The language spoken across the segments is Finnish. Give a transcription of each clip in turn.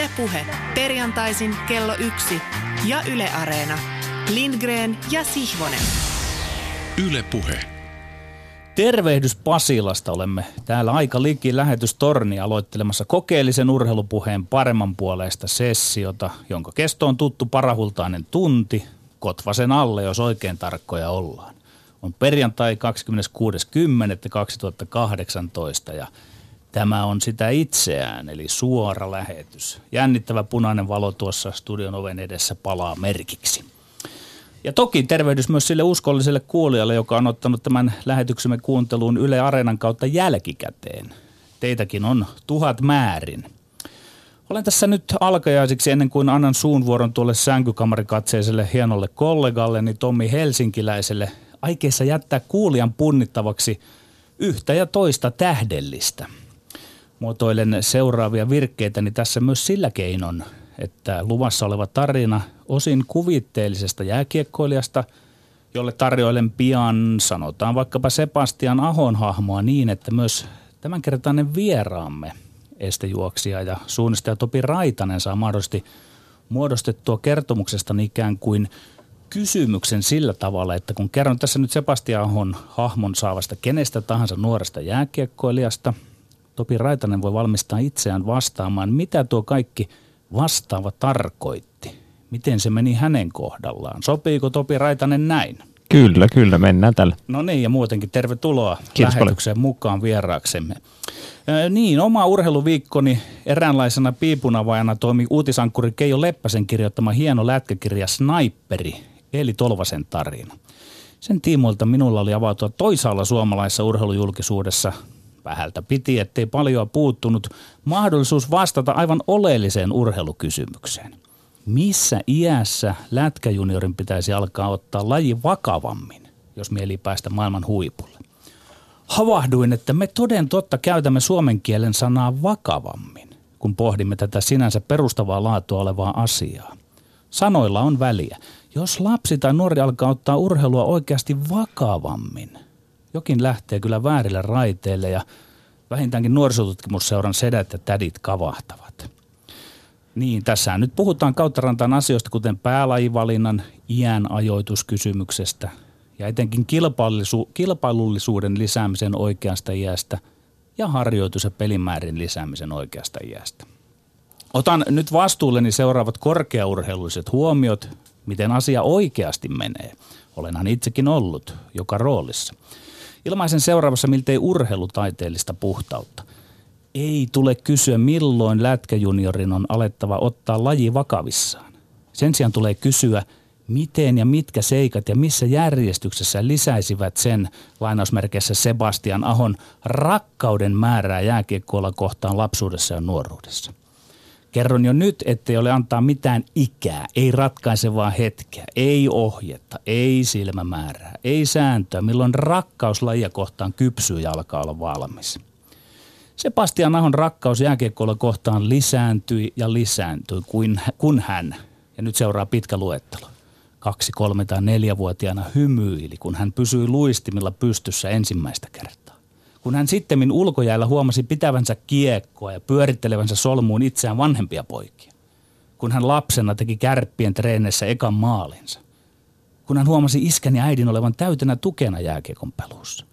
Ylepuhe perjantaisin kello yksi ja Yle Areena. Lindgren ja Sihvonen. Ylepuhe. Tervehdys Pasilasta. Olemme täällä aika liki lähetystorni aloittelemassa kokeellisen urheilupuheen paremman puoleista sessiota, jonka kesto on tuttu parahultainen tunti, Kotvasen alle, jos oikein tarkkoja ollaan. On perjantai 26.10.2018 ja Tämä on sitä itseään, eli suora lähetys. Jännittävä punainen valo tuossa studion oven edessä palaa merkiksi. Ja toki tervehdys myös sille uskolliselle kuulijalle, joka on ottanut tämän lähetyksemme kuunteluun Yle Areenan kautta jälkikäteen. Teitäkin on tuhat määrin. Olen tässä nyt alkajaisiksi ennen kuin annan suunvuoron tuolle sänkykamarikatseiselle hienolle kollegalleni Tommi Helsinkiläiselle aikeessa jättää kuulijan punnittavaksi yhtä ja toista tähdellistä – muotoilen seuraavia virkkeitä, niin tässä myös sillä keinon, että luvassa oleva tarina osin kuvitteellisesta jääkiekkoilijasta, jolle tarjoilen pian, sanotaan vaikkapa Sebastian Ahon hahmoa niin, että myös tämänkertainen vieraamme, estejuoksija ja suunnistaja Topi Raitanen saa mahdollisesti muodostettua kertomuksesta ikään kuin kysymyksen sillä tavalla, että kun kerron tässä nyt Sebastian Ahon hahmon saavasta kenestä tahansa nuoresta jääkiekkoilijasta – Topi Raitanen voi valmistaa itseään vastaamaan, mitä tuo kaikki vastaava tarkoitti. Miten se meni hänen kohdallaan? Sopiiko Topi Raitanen näin? Kyllä, kyllä, mennään tällä. No niin, ja muutenkin tervetuloa Kiitos lähetykseen paljon. mukaan vieraaksemme. Ö, niin, oma urheiluviikkoni eräänlaisena piipunavajana toimi uutisankkuri Keijo Leppäsen kirjoittama hieno lätkäkirja Sniperi, eli Tolvasen tarina. Sen tiimoilta minulla oli avautua toisaalla suomalaisessa urheilujulkisuudessa vähältä piti, ettei paljon puuttunut mahdollisuus vastata aivan oleelliseen urheilukysymykseen. Missä iässä lätkäjuniorin pitäisi alkaa ottaa laji vakavammin, jos mieli päästä maailman huipulle? Havahduin, että me toden totta käytämme suomen kielen sanaa vakavammin, kun pohdimme tätä sinänsä perustavaa laatua olevaa asiaa. Sanoilla on väliä. Jos lapsi tai nuori alkaa ottaa urheilua oikeasti vakavammin – jokin lähtee kyllä väärille raiteille ja vähintäänkin nuorisotutkimusseuran sedät ja tädit kavahtavat. Niin, tässä nyt puhutaan kauttarantaan asioista, kuten päälajivalinnan, iän ajoituskysymyksestä ja etenkin kilpailullisu- kilpailullisuuden lisäämisen oikeasta iästä ja harjoitus- ja pelimäärin lisäämisen oikeasta iästä. Otan nyt vastuulleni seuraavat korkeaurheilulliset huomiot, miten asia oikeasti menee. Olenhan itsekin ollut joka roolissa – Ilmaisen seuraavassa miltei urheilutaiteellista puhtautta. Ei tule kysyä, milloin lätkäjuniorin on alettava ottaa laji vakavissaan. Sen sijaan tulee kysyä, miten ja mitkä seikat ja missä järjestyksessä lisäisivät sen lainausmerkeissä Sebastian Ahon rakkauden määrää jääkiekkoilla kohtaan lapsuudessa ja nuoruudessa. Kerron jo nyt, ettei ole antaa mitään ikää, ei ratkaisevaa hetkeä, ei ohjetta, ei silmämäärää, ei sääntöä, milloin rakkaus lajia kohtaan kypsyy ja alkaa olla valmis. Sebastian Ahon rakkaus jääkiekkoilla kohtaan lisääntyi ja lisääntyi, kuin, kun hän, ja nyt seuraa pitkä luettelo, kaksi, kolme tai neljävuotiaana hymyili, kun hän pysyi luistimilla pystyssä ensimmäistä kertaa kun hän sittemmin ulkojäällä huomasi pitävänsä kiekkoa ja pyörittelevänsä solmuun itseään vanhempia poikia. Kun hän lapsena teki kärppien treeneissä ekan maalinsa. Kun hän huomasi iskän ja äidin olevan täytenä tukena jääkiekon pelussa.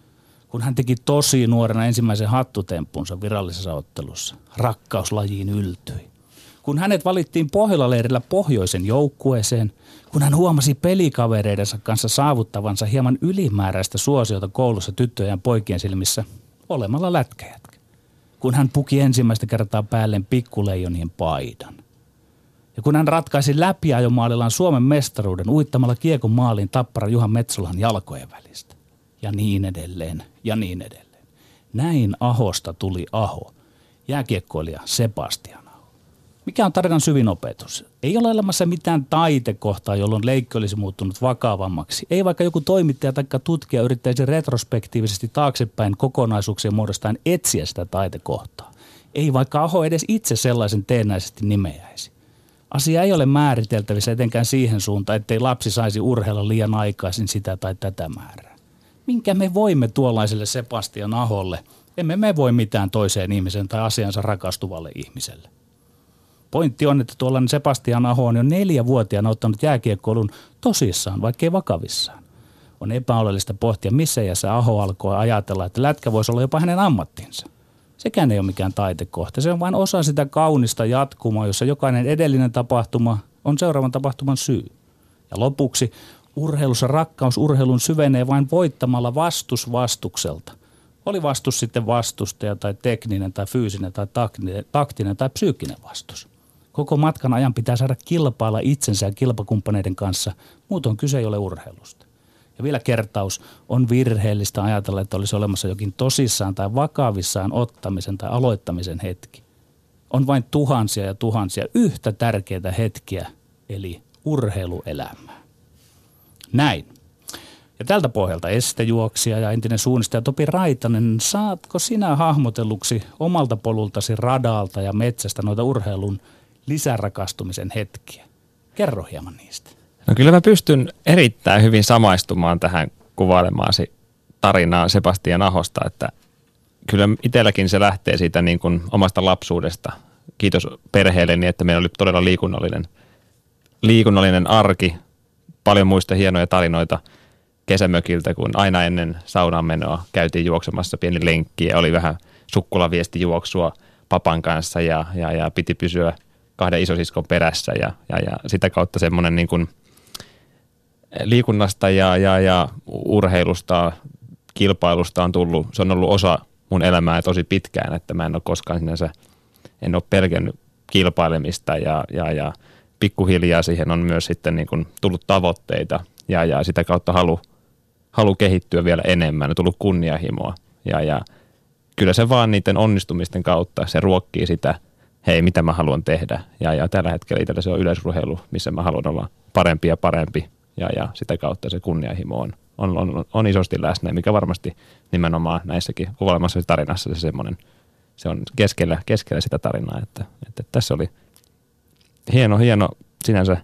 Kun hän teki tosi nuorena ensimmäisen hattutemppunsa virallisessa ottelussa. Rakkauslajiin yltyi. Kun hänet valittiin Pohjola-leirillä pohjoisen joukkueeseen, kun hän huomasi pelikavereidensa kanssa saavuttavansa hieman ylimääräistä suosiota koulussa tyttöjen ja poikien silmissä olemalla lätkäjätkä. Kun hän puki ensimmäistä kertaa päälleen pikkuleijonien paidan. Ja kun hän ratkaisi läpiajomaalillaan Suomen mestaruuden uittamalla kiekon maaliin tappara Juhan Metsolan jalkojen välistä. Ja niin edelleen, ja niin edelleen. Näin Ahosta tuli Aho, jääkiekkoilija Sebastian. Mikä on tarinan syvin opetus? Ei ole olemassa mitään taitekohtaa, jolloin leikki olisi muuttunut vakavammaksi. Ei vaikka joku toimittaja tai tutkija yrittäisi retrospektiivisesti taaksepäin kokonaisuuksia muodostaen etsiä sitä taitekohtaa. Ei vaikka Aho edes itse sellaisen teennäisesti nimeäisi. Asia ei ole määriteltävissä etenkään siihen suuntaan, ettei lapsi saisi urheilla liian aikaisin sitä tai tätä määrää. Minkä me voimme tuollaiselle Sebastian Aholle? Emme me voi mitään toiseen ihmiseen tai asiansa rakastuvalle ihmiselle. Pointti on, että tuollainen Sebastian Aho on jo neljä vuotiaana ottanut jääkiekkoilun tosissaan, vaikkei vakavissaan. On epäolellista pohtia, missä iässä Aho alkoi ajatella, että lätkä voisi olla jopa hänen ammattinsa. Sekään ei ole mikään taitekohta. Se on vain osa sitä kaunista jatkumaa, jossa jokainen edellinen tapahtuma on seuraavan tapahtuman syy. Ja lopuksi urheilussa rakkaus urheilun syvenee vain voittamalla vastus vastukselta. Oli vastus sitten vastustaja tai tekninen tai fyysinen tai taktinen tai psyykkinen vastus. Koko matkan ajan pitää saada kilpailla itsensä ja kilpakumppaneiden kanssa, muutoin kyse ei ole urheilusta. Ja vielä kertaus, on virheellistä ajatella, että olisi olemassa jokin tosissaan tai vakavissaan ottamisen tai aloittamisen hetki. On vain tuhansia ja tuhansia yhtä tärkeitä hetkiä, eli urheiluelämää. Näin. Ja tältä pohjalta estejuoksija ja entinen suunnistaja Topi Raitanen, saatko sinä hahmotelluksi omalta polultasi radalta ja metsästä noita urheilun lisärakastumisen hetkiä? Kerro hieman niistä. No kyllä mä pystyn erittäin hyvin samaistumaan tähän kuvailemaasi tarinaa Sebastian Ahosta, että kyllä itselläkin se lähtee siitä niin kuin omasta lapsuudesta. Kiitos perheelleni, että meillä oli todella liikunnallinen, liikunnallinen arki, paljon muista hienoja tarinoita kesämökiltä, kun aina ennen saunaan menoa käytiin juoksemassa pieni lenkki ja oli vähän juoksua papan kanssa ja, ja, ja piti pysyä kahden isosiskon perässä ja, ja, ja sitä kautta semmoinen niin kuin liikunnasta ja, ja, ja urheilusta, kilpailusta on tullut, se on ollut osa mun elämää tosi pitkään, että mä en ole koskaan sinänsä, en ole pelkännyt kilpailemista ja, ja, ja pikkuhiljaa siihen on myös sitten niin kuin tullut tavoitteita ja, ja sitä kautta halu, halu kehittyä vielä enemmän, on tullut kunnianhimoa. Ja, ja kyllä se vaan niiden onnistumisten kautta, se ruokkii sitä, hei mitä mä haluan tehdä ja, ja tällä hetkellä itsellä se on yleisurheilu, missä mä haluan olla parempi ja parempi ja, ja sitä kautta se kunnianhimo on, on, on, on isosti läsnä, mikä varmasti nimenomaan näissäkin kuvailemassa tarinassa se semmoinen, se on keskellä, keskellä sitä tarinaa, että, että tässä oli – hieno, hieno sinänsä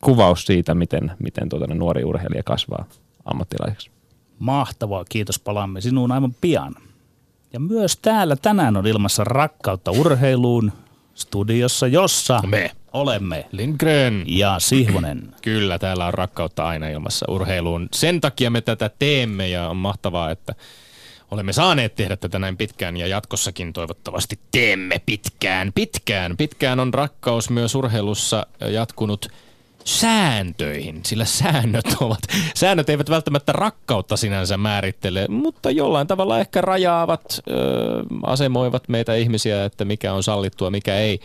kuvaus siitä, miten, miten tuota, nuori urheilija kasvaa ammattilaiseksi. Mahtavaa, kiitos. Palaamme sinuun aivan pian. Ja myös täällä tänään on ilmassa rakkautta urheiluun studiossa, jossa me olemme Lindgren ja Sihvonen. Kyllä, täällä on rakkautta aina ilmassa urheiluun. Sen takia me tätä teemme ja on mahtavaa, että olemme saaneet tehdä tätä näin pitkään ja jatkossakin toivottavasti teemme pitkään, pitkään. Pitkään on rakkaus myös urheilussa jatkunut sääntöihin, sillä säännöt ovat, säännöt eivät välttämättä rakkautta sinänsä määrittele, mutta jollain tavalla ehkä rajaavat, ö, asemoivat meitä ihmisiä, että mikä on sallittua, mikä ei.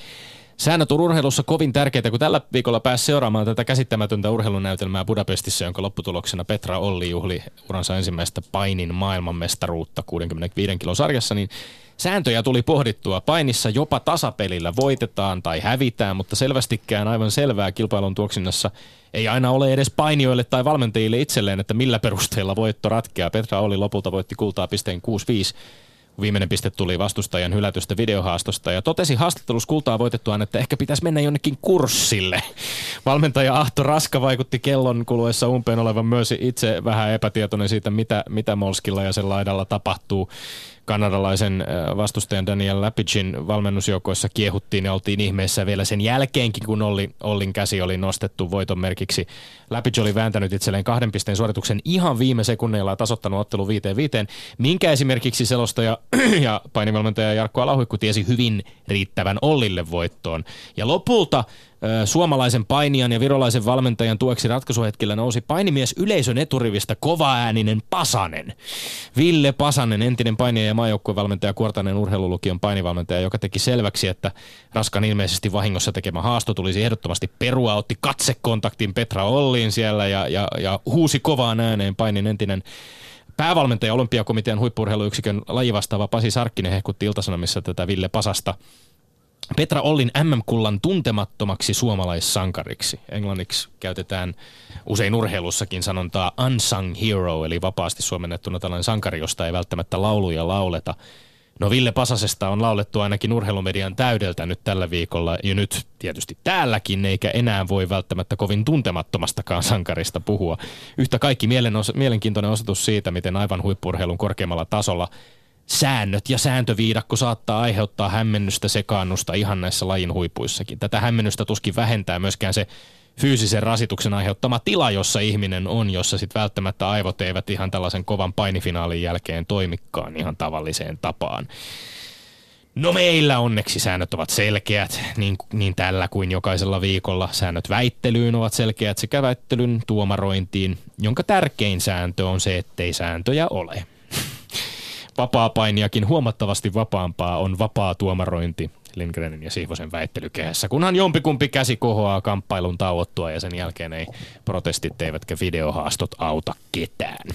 Säännöt on urheilussa kovin tärkeitä, kun tällä viikolla pääsi seuraamaan tätä käsittämätöntä urheilunäytelmää Budapestissa, jonka lopputuloksena Petra Olli juhli uransa ensimmäistä painin maailmanmestaruutta 65 kilon sarjassa, niin Sääntöjä tuli pohdittua. Painissa jopa tasapelillä voitetaan tai hävitään, mutta selvästikään aivan selvää kilpailun tuoksinnassa ei aina ole edes painijoille tai valmentajille itselleen, että millä perusteella voitto ratkeaa. Petra oli lopulta voitti kultaa pisteen 6-5 Viimeinen piste tuli vastustajan hylätystä videohaastosta ja totesi haastattelussa kultaa voitettuaan, että ehkä pitäisi mennä jonnekin kurssille. Valmentaja Ahto Raska vaikutti kellon kuluessa umpeen olevan myös itse vähän epätietoinen siitä, mitä, mitä Molskilla ja sen laidalla tapahtuu kanadalaisen vastustajan Daniel Lapidgin valmennusjoukoissa kiehuttiin ja oltiin ihmeessä vielä sen jälkeenkin, kun Olli, Ollin käsi oli nostettu voiton merkiksi. Lapidge oli vääntänyt itselleen kahden pisteen suorituksen ihan viime sekunneilla ja tasoittanut ottelu viiteen viiteen, minkä esimerkiksi selostaja ja painivalmentaja Jarkko Alahuikku tiesi hyvin riittävän Ollille voittoon. Ja lopulta suomalaisen painijan ja virolaisen valmentajan tueksi ratkaisuhetkellä nousi painimies yleisön eturivistä kovaääninen Pasanen. Ville Pasanen, entinen painija ja maajoukkuevalmentaja Kuortanen urheilulukion painivalmentaja, joka teki selväksi, että Raskan ilmeisesti vahingossa tekemä haasto tulisi ehdottomasti perua, otti katsekontaktin Petra Olliin siellä ja, ja, ja huusi kovaan ääneen painin entinen päävalmentaja olympiakomitean huippurheiluyksikön lajivastaava Pasi Sarkkinen hehkutti iltasanomissa tätä Ville Pasasta – Petra Ollin MM-kullan tuntemattomaksi suomalaissankariksi. Englanniksi käytetään usein urheilussakin sanontaa unsung hero, eli vapaasti suomennettuna tällainen sankari, josta ei välttämättä lauluja lauleta. No Ville Pasasesta on laulettu ainakin urheilumedian täydeltä nyt tällä viikolla ja nyt tietysti täälläkin, eikä enää voi välttämättä kovin tuntemattomastakaan sankarista puhua. Yhtä kaikki mielenkiintoinen osoitus siitä, miten aivan huippurheilun korkeammalla tasolla – säännöt ja sääntöviidakko saattaa aiheuttaa hämmennystä sekaannusta ihan näissä lajin huipuissakin. Tätä hämmennystä tuskin vähentää myöskään se fyysisen rasituksen aiheuttama tila, jossa ihminen on, jossa sitten välttämättä aivot eivät ihan tällaisen kovan painifinaalin jälkeen toimikaan ihan tavalliseen tapaan. No meillä onneksi säännöt ovat selkeät, niin, niin tällä kuin jokaisella viikolla. Säännöt väittelyyn ovat selkeät sekä väittelyn tuomarointiin, jonka tärkein sääntö on se, ettei sääntöjä ole. Vapaa-painiakin huomattavasti vapaampaa on vapaa tuomarointi Lindgrenin ja Sihvosen väittelykehässä, kunhan jompikumpi käsi kohoaa kamppailun tauottua ja sen jälkeen ei protestit eivätkä videohaastot auta ketään.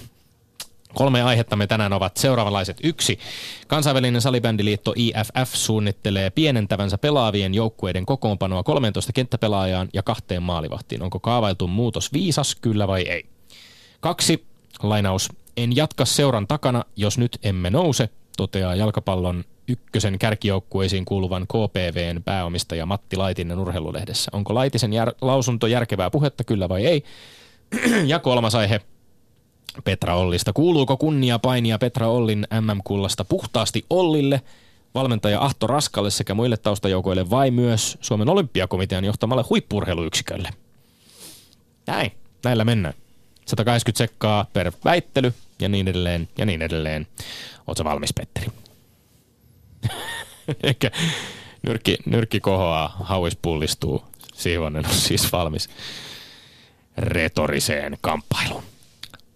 Kolme me tänään ovat seuraavanlaiset. Yksi. Kansainvälinen salibändiliitto IFF suunnittelee pienentävänsä pelaavien joukkueiden kokoonpanoa 13 kenttäpelaajaan ja kahteen maalivahtiin. Onko kaavailtu muutos viisas, kyllä vai ei? Kaksi. Lainaus. En jatka seuran takana, jos nyt emme nouse, toteaa jalkapallon ykkösen kärkijoukkueisiin kuuluvan KPVn pääomistaja Matti Laitinen urheilulehdessä. Onko Laitisen jär- lausunto järkevää puhetta, kyllä vai ei? ja kolmas aihe. Petra Ollista. Kuuluuko kunnia painia Petra Ollin MM-kullasta puhtaasti Ollille, valmentaja Ahto Raskalle sekä muille taustajoukoille vai myös Suomen olympiakomitean johtamalle huippurheiluyksikölle? Näin, näillä mennään. 180 sekkaa per väittely ja niin edelleen ja niin edelleen. Oletko valmis, Petteri? Ehkä nyrkki, nyrkki kohoaa, hauis pullistuu. Siivonen on siis valmis retoriseen kamppailuun.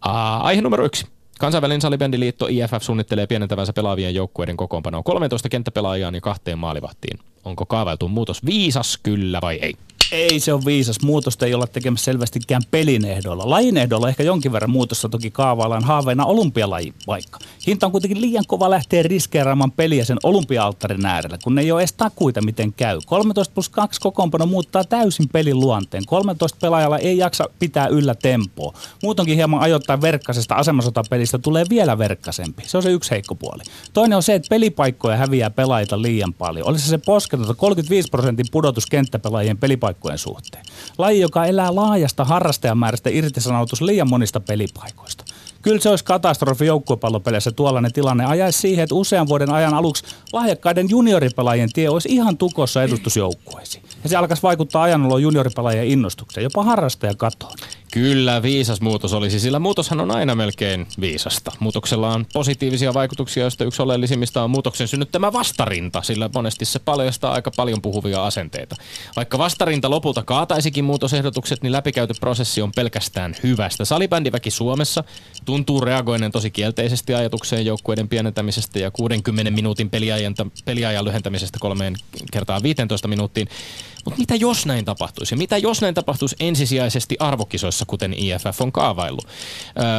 Uh, aihe numero yksi. Kansainvälinen salibändiliitto IFF suunnittelee pienentävänsä pelaavien joukkueiden kokoonpanoa 13 kenttäpelaajaan ja kahteen maalivahtiin. Onko kaavailtu muutos viisas, kyllä vai ei? Ei se on viisas. Muutosta ei olla tekemässä selvästikään pelin ehdoilla. Lajin ehdoilla ehkä jonkin verran muutosta toki kaavaillaan haaveena olympialaji vaikka. Hinta on kuitenkin liian kova lähteä riskeeraamaan peliä sen olympia-alttarin äärellä, kun ne ei ole edes takuita miten käy. 13 plus 2 kokoonpano muuttaa täysin pelin luonteen. 13 pelaajalla ei jaksa pitää yllä tempoa. Muutonkin hieman ajoittaa verkkasesta asemasotapelistä tulee vielä verkkasempi. Se on se yksi heikko puoli. Toinen on se, että pelipaikkoja häviää pelaajita liian paljon. Olisi se posketonta 35 prosentin pudotus kenttäpelaajien pelipaikkojen suhteen. Laji, joka elää laajasta harrastajamäärästä irtisanoutus liian monista pelipaikoista. Kyllä se olisi katastrofi joukkuepallopeleissä tuollainen tilanne. Ajaisi siihen, että usean vuoden ajan aluksi lahjakkaiden junioripelaajien tie olisi ihan tukossa edustusjoukkueisiin. Ja se alkaisi vaikuttaa ajanolon junioripelaajien innostukseen, jopa harrastaja katoon. Kyllä, viisas muutos olisi, sillä muutoshan on aina melkein viisasta. Muutoksella on positiivisia vaikutuksia, joista yksi oleellisimmista on muutoksen synnyttämä vastarinta, sillä monesti se paljastaa aika paljon puhuvia asenteita. Vaikka vastarinta lopulta kaataisikin muutosehdotukset, niin läpikäyty prosessi on pelkästään hyvästä. Salibändiväki Suomessa tuntuu reagoinen tosi kielteisesti ajatukseen joukkueiden pienentämisestä ja 60 minuutin peliajan, peliajan lyhentämisestä kolmeen kertaan 15 minuuttiin. Mutta mitä jos näin tapahtuisi? Mitä jos näin tapahtuisi ensisijaisesti arvokisoissa, kuten IFF on kaavaillut?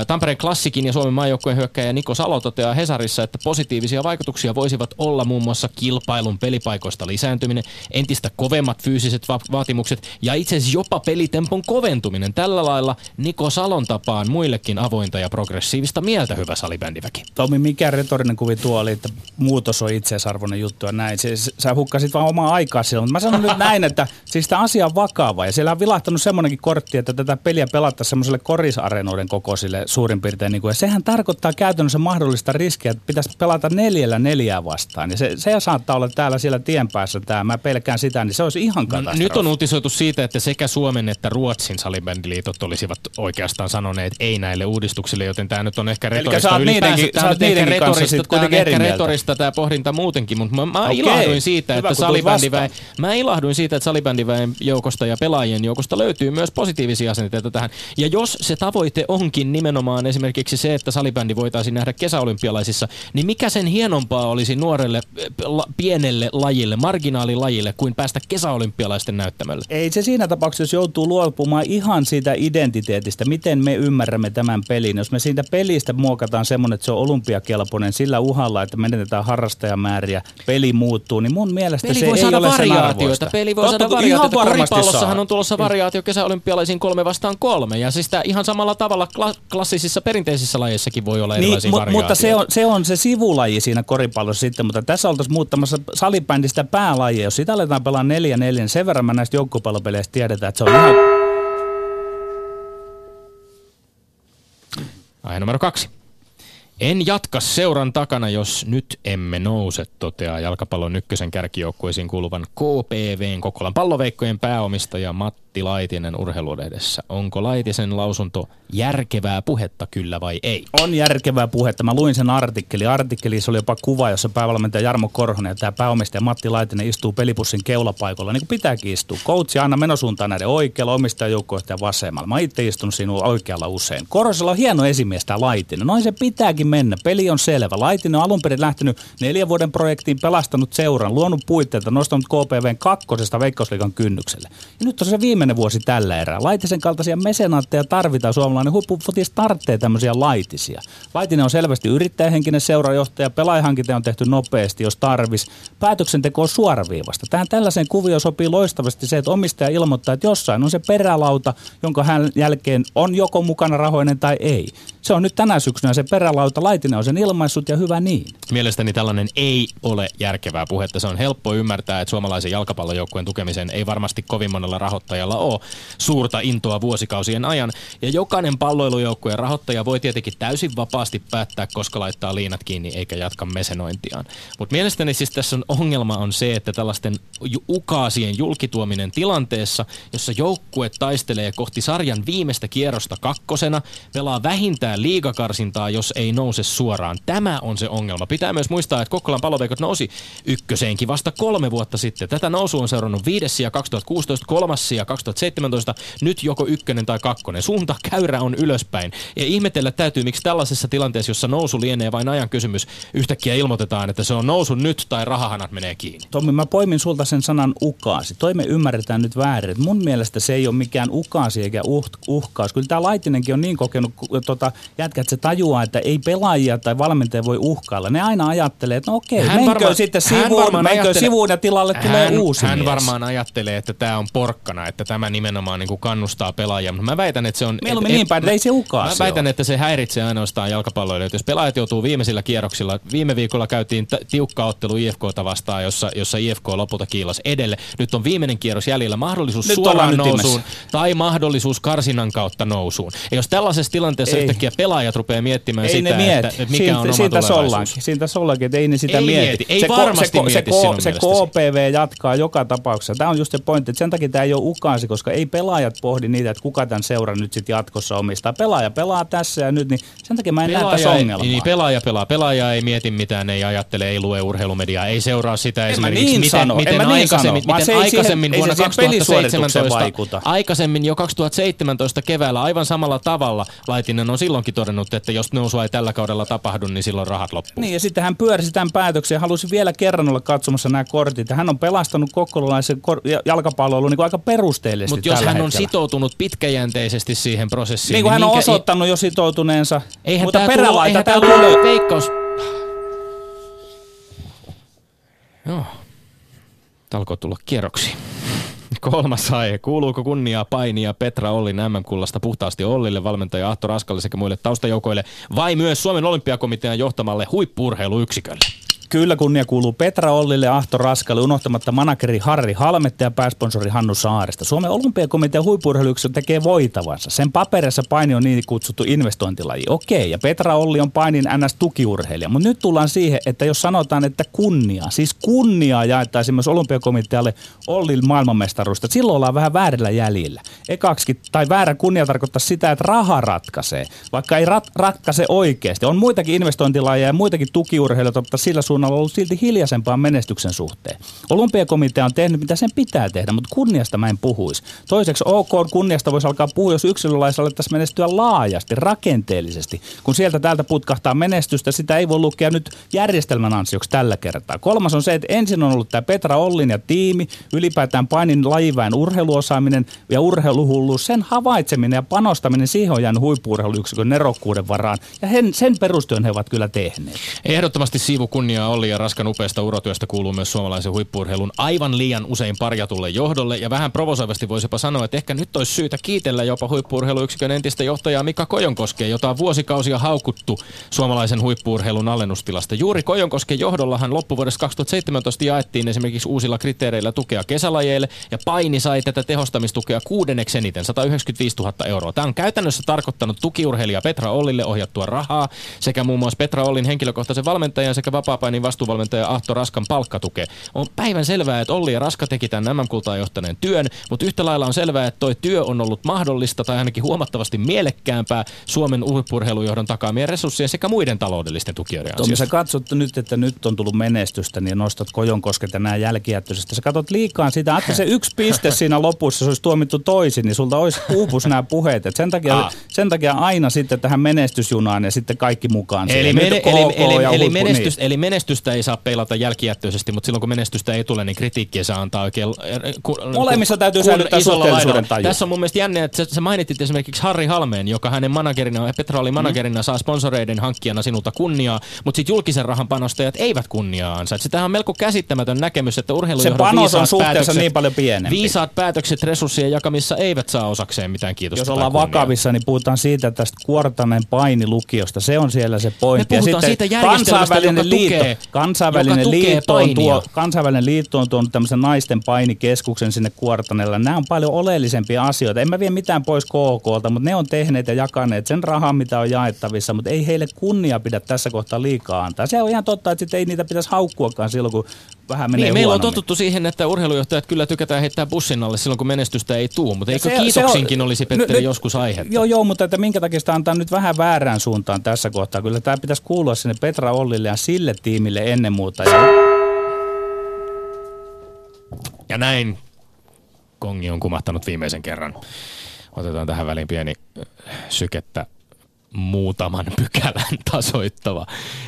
Tampereen klassikin ja Suomen maajoukkueen hyökkäjä Niko Salo toteaa Hesarissa, että positiivisia vaikutuksia voisivat olla muun muassa kilpailun pelipaikoista lisääntyminen, entistä kovemmat fyysiset va- vaatimukset ja itse asiassa jopa pelitempon koventuminen. Tällä lailla Niko Salon tapaan muillekin avointa ja progressiivista mieltä hyvä salibändiväki. Tomi, mikä retorinen kuvi tuo oli, että muutos on itseisarvoinen juttu ja näin. Se, sä hukkasit vaan omaa aikaa silloin, mutta mä sanon nyt näin, että siis tämä asia on vakava ja siellä on vilahtanut semmoinenkin kortti, että tätä peliä pelattaisiin semmoiselle korisarenoiden kokoisille suurin piirtein. Niin kuin, ja sehän tarkoittaa käytännössä mahdollista riskiä, että pitäisi pelata neljällä neljää vastaan. Ja se, se saattaa olla täällä siellä tien päässä tämä, mä pelkään sitä, niin se olisi ihan katastrofi. Nyt on uutisoitu siitä, että sekä Suomen että Ruotsin salibändiliitot olisivat oikeastaan sanoneet ei näille uudistuksille, joten tämä nyt on ehkä retorista ylipäänsä. Tämä on ehkä retorista, tämä on ehkä retorista tämä pohdinta muutenkin, mutta mä, mä okay. ilahduin siitä, Hyvä, että salibändiväen, mä ilahduin siitä, että salibändiväen joukosta ja pelaajien joukosta löytyy myös positiivisia asenteita tähän. Ja jos se tavoite onkin nimenomaan esimerkiksi se, että salibändi voitaisiin nähdä kesäolympialaisissa, niin mikä sen hienompaa olisi nuorelle la, pienelle lajille, marginaalilajille, kuin päästä kesäolympialaisten näyttämölle? Ei se siinä tapauksessa, jos joutuu luopumaan ihan siitä identiteetistä, miten me ymmärrämme tämän pelin. Jos me siitä pelistä muokataan semmoinen, että se on olympiakelpoinen sillä uhalla, että menetetään harrastajamääriä, peli muuttuu, niin mun mielestä peli se voi ei saada ole variaatioita. Peli voi saada variaatioita. Koripallossahan on tulossa variaatio kesäolympialaisiin kolme vastaan kolme. Ja siis tämä ihan samalla tavalla kla- klassisissa perinteisissä lajeissakin voi olla niin, erilaisia mu- variaatioita. Mutta se on, se on se sivulaji siinä koripallossa sitten, mutta tässä oltaisiin muuttamassa salibändistä päälajia. Jos sitä aletaan pelaa neljä neljä, niin sen verran mä näistä joukkopallopeleistä tiedetään, että se on ihan... Aihe numero kaksi. En jatka seuran takana, jos nyt emme nouse, toteaa jalkapallon ykkösen kärkijoukkueisiin kuuluvan KPVn Kokkolan palloveikkojen pääomistaja Matti Laitinen urheilulehdessä. Onko Laitisen lausunto järkevää puhetta kyllä vai ei? On järkevää puhetta. Mä luin sen artikkeli. Artikkelissa oli jopa kuva, jossa päävalmentaja Jarmo Korhonen ja tämä pääomistaja Matti Laitinen istuu pelipussin keulapaikalla, niin kuin pitääkin istua. Coachi aina menosuuntaan näiden oikealla, omistajajoukkoista ja vasemmalla. Mä itse istunut sinua oikealla usein. Korhosella on hieno esimies tämä Laitinen. Noin se pitääkin mennä. Peli on selvä. Laitinen on alun perin lähtenyt neljän vuoden projektiin, pelastanut seuran, luonut puitteita, nostanut KPVn kakkosesta Veikkausliikan kynnykselle. Ja nyt on se viimeinen vuosi tällä erää. Laitisen kaltaisia mesenaatteja tarvitaan. Suomalainen huippufotis tarvitsee tämmöisiä laitisia. Laitinen on selvästi yrittäjähenkinen seurajohtaja. Pelaajahankinta on tehty nopeasti, jos tarvis. Päätöksenteko on suoraviivasta. Tähän tällaiseen kuvioon sopii loistavasti se, että omistaja ilmoittaa, että jossain on se perälauta, jonka hän jälkeen on joko mukana rahoinen tai ei. Se on nyt tänä syksynä se perälauta. Laitinen on sen ilmaissut ja hyvä niin. Mielestäni tällainen ei ole järkevää puhetta. Se on helppo ymmärtää, että suomalaisen jalkapallojoukkueen tukemiseen ei varmasti kovin monella rahoittajalla ole suurta intoa vuosikausien ajan. Ja jokainen palloilujoukkueen rahoittaja voi tietenkin täysin vapaasti päättää, koska laittaa liinat kiinni eikä jatka mesenointiaan. Mutta mielestäni siis tässä on ongelma on se, että tällaisten ukaasien julkituominen tilanteessa, jossa joukkue taistelee kohti sarjan viimeistä kierrosta kakkosena, pelaa vähintään liigakarsintaa, jos ei nouse suoraan. Tämä on se ongelma. Pitää myös muistaa, että Kokkolan paloveikot nousi ykköseenkin vasta kolme vuotta sitten. Tätä nousu on seurannut viides ja 2016, kolmas ja 2017, nyt joko ykkönen tai kakkonen. Suunta käyrä on ylöspäin. Ja ihmetellä täytyy, miksi tällaisessa tilanteessa, jossa nousu lienee vain ajan kysymys, yhtäkkiä ilmoitetaan, että se on nousu nyt tai rahahanat menee kiinni. Tommi, mä poimin sulta sen sanan ukaasi. Toi me ymmärretään nyt väärin. Mun mielestä se ei ole mikään ukaasi eikä uh, uhkaus. Kyllä tämä Laitinenkin on niin kokenut tota, jätkä, että se tajuaa, että ei pelaajia tai valmentaja voi uhkailla. Ne aina ajattelee, että no okei, hän menkö varma, sitten sivuun, menkö sivuun ja tilalle hän, tulee uusi Hän mies. varmaan ajattelee, että tämä on porkkana, että tämä nimenomaan niin kuin kannustaa pelaajia. Mutta mä väitän, että se on... Mieluummin niin päin, että ei se ukaasi Mä väitän, ole. että se häiritsee ainoastaan jalkapalloille. Jos pelaajat joutuu viimeisillä kierroksilla, viime viikolla käytiin t- tiukka ottelu IFKta vastaan, jossa, jossa IFK lopulta kiilas edelle. Nyt on viimeinen kierros jäljellä, mahdollisuus nyt suoraan nousuun tai mahdollisuus karsinan kautta nousuun. Ja jos tällaisessa tilanteessa ei. yhtäkkiä pelaajat rupeaa miettimään ei sitä, että, että mikä siitä, on oma siitä sollaankin, siitä sollaankin, että ei ne sitä ei mieti. mieti. Ei se, varmasti se, mieti se, se, se KPV jatkaa joka tapauksessa. Tämä on just se pointti, että sen takia tämä ei ole ukaasi, koska ei pelaajat pohdi niitä, että kuka tämän seuran nyt sitten jatkossa omistaa. Pelaaja pelaa tässä ja nyt, niin sen takia mä en pelaaja näe tässä ongelmaa. Niin, pelaaja pelaa. Pelaaja ei mieti mitään, ei ajattele, ei lue urheilumediaa, ei seuraa sitä en esimerkiksi, niin miten, sano. miten niin aikaisemmin, sano. miten aikaisemmin vuonna 2017, aikaisemmin jo 2017 keväällä aivan samalla tavalla Laitinen on silloinkin todennut, että jos nousua ei tällä kaudella tapahdu, niin silloin rahat loppuu. Niin ja sitten hän pyörisi tämän päätöksen ja halusi vielä kerran olla katsomassa nämä kortit. Hän on pelastanut kokkolalaisen jalkapalloilun niin aika perusteellisesti Mutta jos hän hetkellä. on sitoutunut pitkäjänteisesti siihen prosessiin. Niin kuin niin hän on osoittanut jo sitoutuneensa. Eihän mutta tää perälaita eihän tää tulee. veikkaus. Joo. Alkoi tulla kierroksi. Kolmas aihe. Kuuluuko kunniaa painia Petra Ollin MM-kullasta puhtaasti Ollille, valmentaja Ahto Raskalle sekä muille taustajoukoille, vai myös Suomen olympiakomitean johtamalle huippuurheiluyksikölle? Kyllä kunnia kuuluu Petra Ollille Ahto Raskalle, unohtamatta manakeri Harri Halmetta ja pääsponsori Hannu Saarista. Suomen olympiakomitean huippurheiluyksikkö tekee voitavansa. Sen paperissa paini on niin kutsuttu investointilaji. Okei, ja Petra Olli on painin NS-tukiurheilija. Mutta nyt tullaan siihen, että jos sanotaan, että kunnia, siis kunnia jaettaisiin myös olympiakomitealle Ollin maailmanmestaruudesta, silloin ollaan vähän väärillä jäljillä. Ekaksi, tai väärä kunnia tarkoittaa sitä, että raha ratkaisee, vaikka ei rat, ratkaise oikeasti. On muitakin investointilajeja ja muitakin tukiurheilijoita, mutta sillä suunnalla on ollut silti hiljaisempaa menestyksen suhteen. Olympiakomitea on tehnyt, mitä sen pitää tehdä, mutta kunniasta mä en puhuisi. Toiseksi OK kunniasta voisi alkaa puhua, jos yksilölaisella alettaisiin menestyä laajasti, rakenteellisesti. Kun sieltä täältä putkahtaa menestystä, sitä ei voi lukea nyt järjestelmän ansioksi tällä kertaa. Kolmas on se, että ensin on ollut tämä Petra Ollin ja tiimi, ylipäätään painin lajiväen urheiluosaaminen ja urheiluhulluus, sen havaitseminen ja panostaminen, siihen on jäänyt huippuurheiluyksikön nerokkuuden varaan. Ja hen, sen perustyön he ovat kyllä tehneet. Ehdottomasti siivu kunniaa Olli ja Raskan upeasta urotyöstä kuuluu myös suomalaisen huippuurheilun aivan liian usein parjatulle johdolle. Ja vähän provosoivasti voisipa sanoa, että ehkä nyt olisi syytä kiitellä jopa huippuurheiluyksikön entistä johtajaa Mika Kojonkoskea, jota on vuosikausia haukuttu suomalaisen huippuurheilun alennustilasta. Juuri Kojonkosken johdollahan loppuvuodesta 2017 jaettiin esimerkiksi uusilla kriteereillä tukea kesälajeille ja paini sai tätä tehostamistukea kuudenneksi eniten, 195 000 euroa. Tämä on käytännössä tarkoittanut tukiurheilija Petra Ollille ohjattua rahaa sekä muun muassa Petra Ollin henkilökohtaisen valmentajan sekä vapaapainin vastuuvalmentaja Ahto Raskan palkkatukea. On päivän selvää, että Olli ja Raska teki tämän MM-kultaa johtaneen työn, mutta yhtä lailla on selvää, että toi työ on ollut mahdollista tai ainakin huomattavasti mielekkäämpää Suomen huippurheilujohdon takaamien resurssien sekä muiden taloudellisten tukijoiden Tommi, sä katsot nyt, että nyt on tullut menestystä, niin nostat Kojonkosket ja nämä jälkijättöisestä. Sä katsot liikaa sitä, että se yksi piste siinä lopussa se olisi tuomittu toisin, niin sulta olisi uupus nämä puheet. Et sen, takia, sen takia aina sitten tähän menestysjunaan ja sitten kaikki mukaan. Eli, mene, eli, eli, eli, menestys, niin. eli menestystä ei saa peilata jälkijättöisesti, mutta silloin kun menestystä ei tule, niin kritiikkiä saa antaa oikein. Ku, Molemmissa täytyy säilyttää suhteellisuuden taju. Tässä on mun mielestä jännä, että sä, mainitit esimerkiksi Harri Halmeen, joka hänen managerina Petra oli managerina mm. saa sponsoreiden hankkijana sinulta kunniaa, mutta sitten julkisen rahan panostajat eivät kunniaa ansaitse. Tämähän on melko käsittämätön näkemys, että urheilujohdon Se panos on suhteessa niin paljon pienempi. Viisaat päätökset resurssien jakamissa eivät saa osakseen mitään kiitosta. Jos ollaan vakavissa, niin puhutaan siitä tästä kuortanen painilukiosta. Se on siellä se pointti. Me ja siitä kansainvälinen joka liitto, tukee, kansainvälinen, liitto on tuo, kansainvälinen liitto on tuonut tämmöisen naisten painikeskuksen sinne kuortanella. Nämä on paljon oleellisempia asioita. En mä vie mitään pois KKlta, mutta ne on tehneet ja jakaneet sen rahan, mitä on jaettavissa, mutta ei heille kunnia pidä tässä kohtaa liikaa antaa. Se on ihan totta, että sitten ei niitä pitäisi haukkuakaan silloin, kun vähän menee niin, Meillä on totuttu siihen, että urheilujohtajat kyllä tykätään heittää bussin alle silloin, kun menestystä ei tule, mutta eikö se, kiitoksinkin se on, olisi, Petteri, nyt, joskus aihetta? Joo, joo, mutta että minkä takia sitä antaa nyt vähän väärään suuntaan tässä kohtaa. Kyllä tämä pitäisi kuulua sinne Petra Ollille ja sille tiimille ennen muuta. Ja, ja näin kongi on kumahtanut viimeisen kerran. Otetaan tähän väliin pieni sykettä muutaman pykälän tasoittava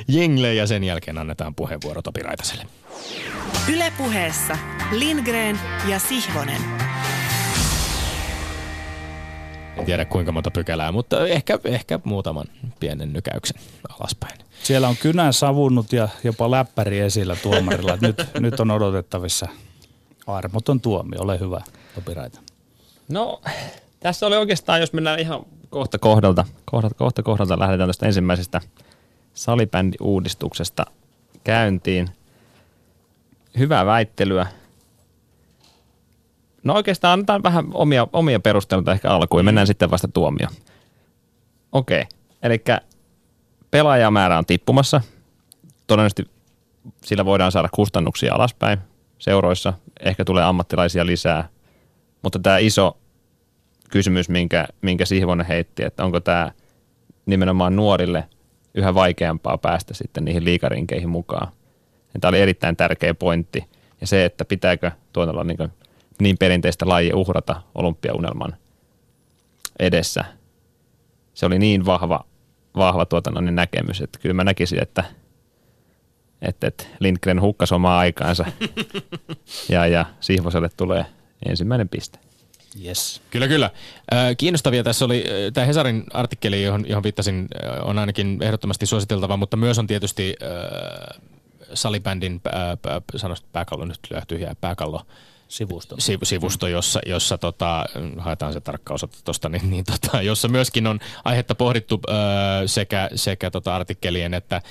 jingle ja sen jälkeen annetaan puheenvuoro Topi Raitaselle. Ylepuheessa Lindgren ja Sihvonen. En tiedä kuinka monta pykälää, mutta ehkä, ehkä muutaman pienen nykäyksen alaspäin. Siellä on kynä savunut ja jopa läppäri esillä tuomarilla. nyt, nyt on odotettavissa armoton tuomio. Ole hyvä, Topi Raita. No, tässä oli oikeastaan, jos mennään ihan kohta kohdalta, kohta, kohta kohdalta lähdetään tästä ensimmäisestä salibändi-uudistuksesta käyntiin. Hyvää väittelyä. No oikeastaan annetaan vähän omia, omia perusteluita ehkä alkuun ja mennään sitten vasta tuomio. Okei, okay. eli pelaajamäärä on tippumassa. Todennäköisesti sillä voidaan saada kustannuksia alaspäin seuroissa. Ehkä tulee ammattilaisia lisää. Mutta tämä iso kysymys, minkä, minkä Sihvonen heitti, että onko tämä nimenomaan nuorille yhä vaikeampaa päästä sitten niihin liikarinkeihin mukaan. Ja tämä oli erittäin tärkeä pointti. Ja se, että pitääkö tuolla niin, niin perinteistä lajia uhrata olympiaunelman edessä. Se oli niin vahva, vahva tuota, no, niin näkemys, että kyllä mä näkisin, että, että, että Lindgren hukkas omaa aikaansa ja, ja Sihvoselle tulee ensimmäinen piste. Yes. Kyllä, kyllä. Kiinnostavia tässä oli, tämä Hesarin artikkeli, johon, johon viittasin, on ainakin ehdottomasti suositeltava, mutta myös on tietysti salibändin, sanoisin pääkallo, nyt löytyy tyhjää, pääkallo, sivusto, siv, sivusto jossa, jossa tota, haetaan se tarkka osoite tuosta, niin, niin tota, jossa myöskin on aihetta pohdittu äh, sekä, sekä tota artikkelien että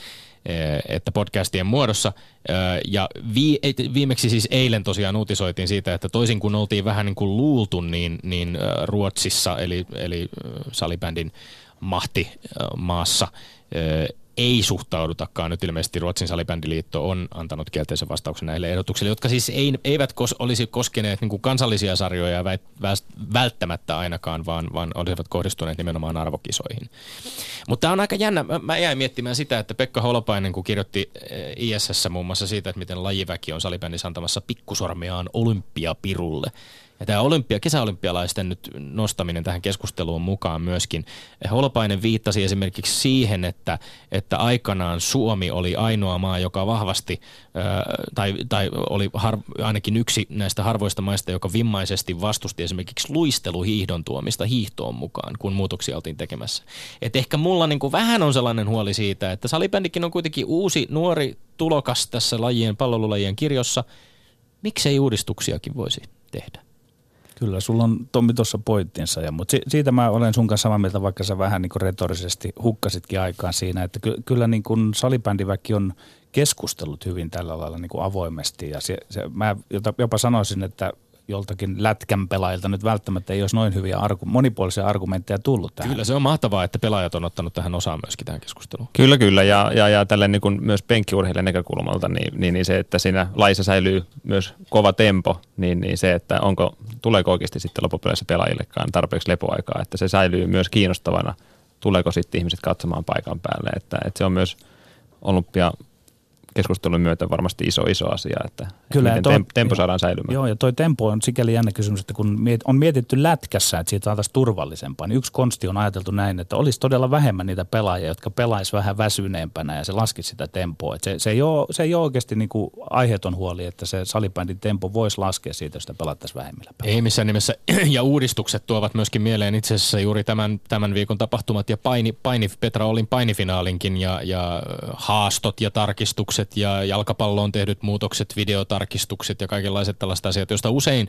Eh, että podcastien muodossa. Eh, ja viimeksi siis eilen tosiaan uutisoitiin siitä, että toisin kuin oltiin vähän niin kuin luultu, niin, niin Ruotsissa, eli, eli salibändin mahti maassa, ei suhtaudutakaan. Nyt ilmeisesti Ruotsin salibändiliitto on antanut kielteisen vastauksen näille ehdotuksille, jotka siis ei, eivät kos, olisi koskeneet niin kuin kansallisia sarjoja välttämättä ainakaan, vaan, vaan olisivat kohdistuneet nimenomaan arvokisoihin. Mutta tämä on aika jännä. Mä, mä jäin miettimään sitä, että Pekka Holopainen, kun kirjoitti eh, ISS muun muassa siitä, että miten lajiväki on salibändissä antamassa pikkusormiaan olympiapirulle – ja tämä olympia, kesäolympialaisten nyt nostaminen tähän keskusteluun mukaan myöskin. Holopainen viittasi esimerkiksi siihen, että, että aikanaan Suomi oli ainoa maa, joka vahvasti, tai, tai oli har, ainakin yksi näistä harvoista maista, joka vimmaisesti vastusti esimerkiksi luisteluhiihdon tuomista hiihtoon mukaan, kun muutoksia oltiin tekemässä. Et ehkä mulla niin kuin vähän on sellainen huoli siitä, että salibändikin on kuitenkin uusi, nuori, tulokas tässä lajien, pallolulajien kirjossa. Miksei uudistuksiakin voisi tehdä? Kyllä, sulla on Tommi tuossa pointtinsa, ja, mutta si- siitä mä olen sun kanssa samaa mieltä, vaikka sä vähän niin retorisesti hukkasitkin aikaan siinä, että ky- kyllä niin kuin salibändiväki on keskustellut hyvin tällä lailla niin kuin avoimesti, ja se, se, mä jopa sanoisin, että joltakin lätkän pelaajilta nyt välttämättä ei olisi noin hyviä argu- monipuolisia argumentteja tullut tähän. Kyllä se on mahtavaa, että pelaajat on ottanut tähän osaan myöskin tähän keskusteluun. Kyllä, kyllä. Ja, ja, ja tälle niin kuin myös penkkiurheilijan näkökulmalta, niin, niin, niin, se, että siinä laissa säilyy myös kova tempo, niin, niin se, että onko, tuleeko oikeasti sitten loppupeleissä pelaajillekaan tarpeeksi lepoaikaa, että se säilyy myös kiinnostavana, tuleeko sitten ihmiset katsomaan paikan päälle. Että, että se on myös olympia keskustelun myötä varmasti iso, iso asia, että Kyllä, miten toi, tempo saadaan säilymään. Joo, ja toi tempo on sikäli jännä kysymys, että kun on mietitty lätkässä, että siitä saataisiin turvallisempaa, niin yksi konsti on ajateltu näin, että olisi todella vähemmän niitä pelaajia, jotka pelaisi vähän väsyneempänä ja se laskisi sitä tempoa. Että se, se, ei ole, se ei ole oikeasti niin kuin aiheeton huoli, että se salibändin tempo voisi laskea siitä, jos sitä pelattaisiin vähemmillä pelaajilla. Ei missään nimessä, ja uudistukset tuovat myöskin mieleen itse asiassa juuri tämän, tämän viikon tapahtumat ja paini, paini, Petra Olin painifinaalinkin ja, ja haastot ja tarkistukset muutokset ja jalkapalloon tehdyt muutokset, videotarkistukset ja kaikenlaiset tällaiset asiat, joista usein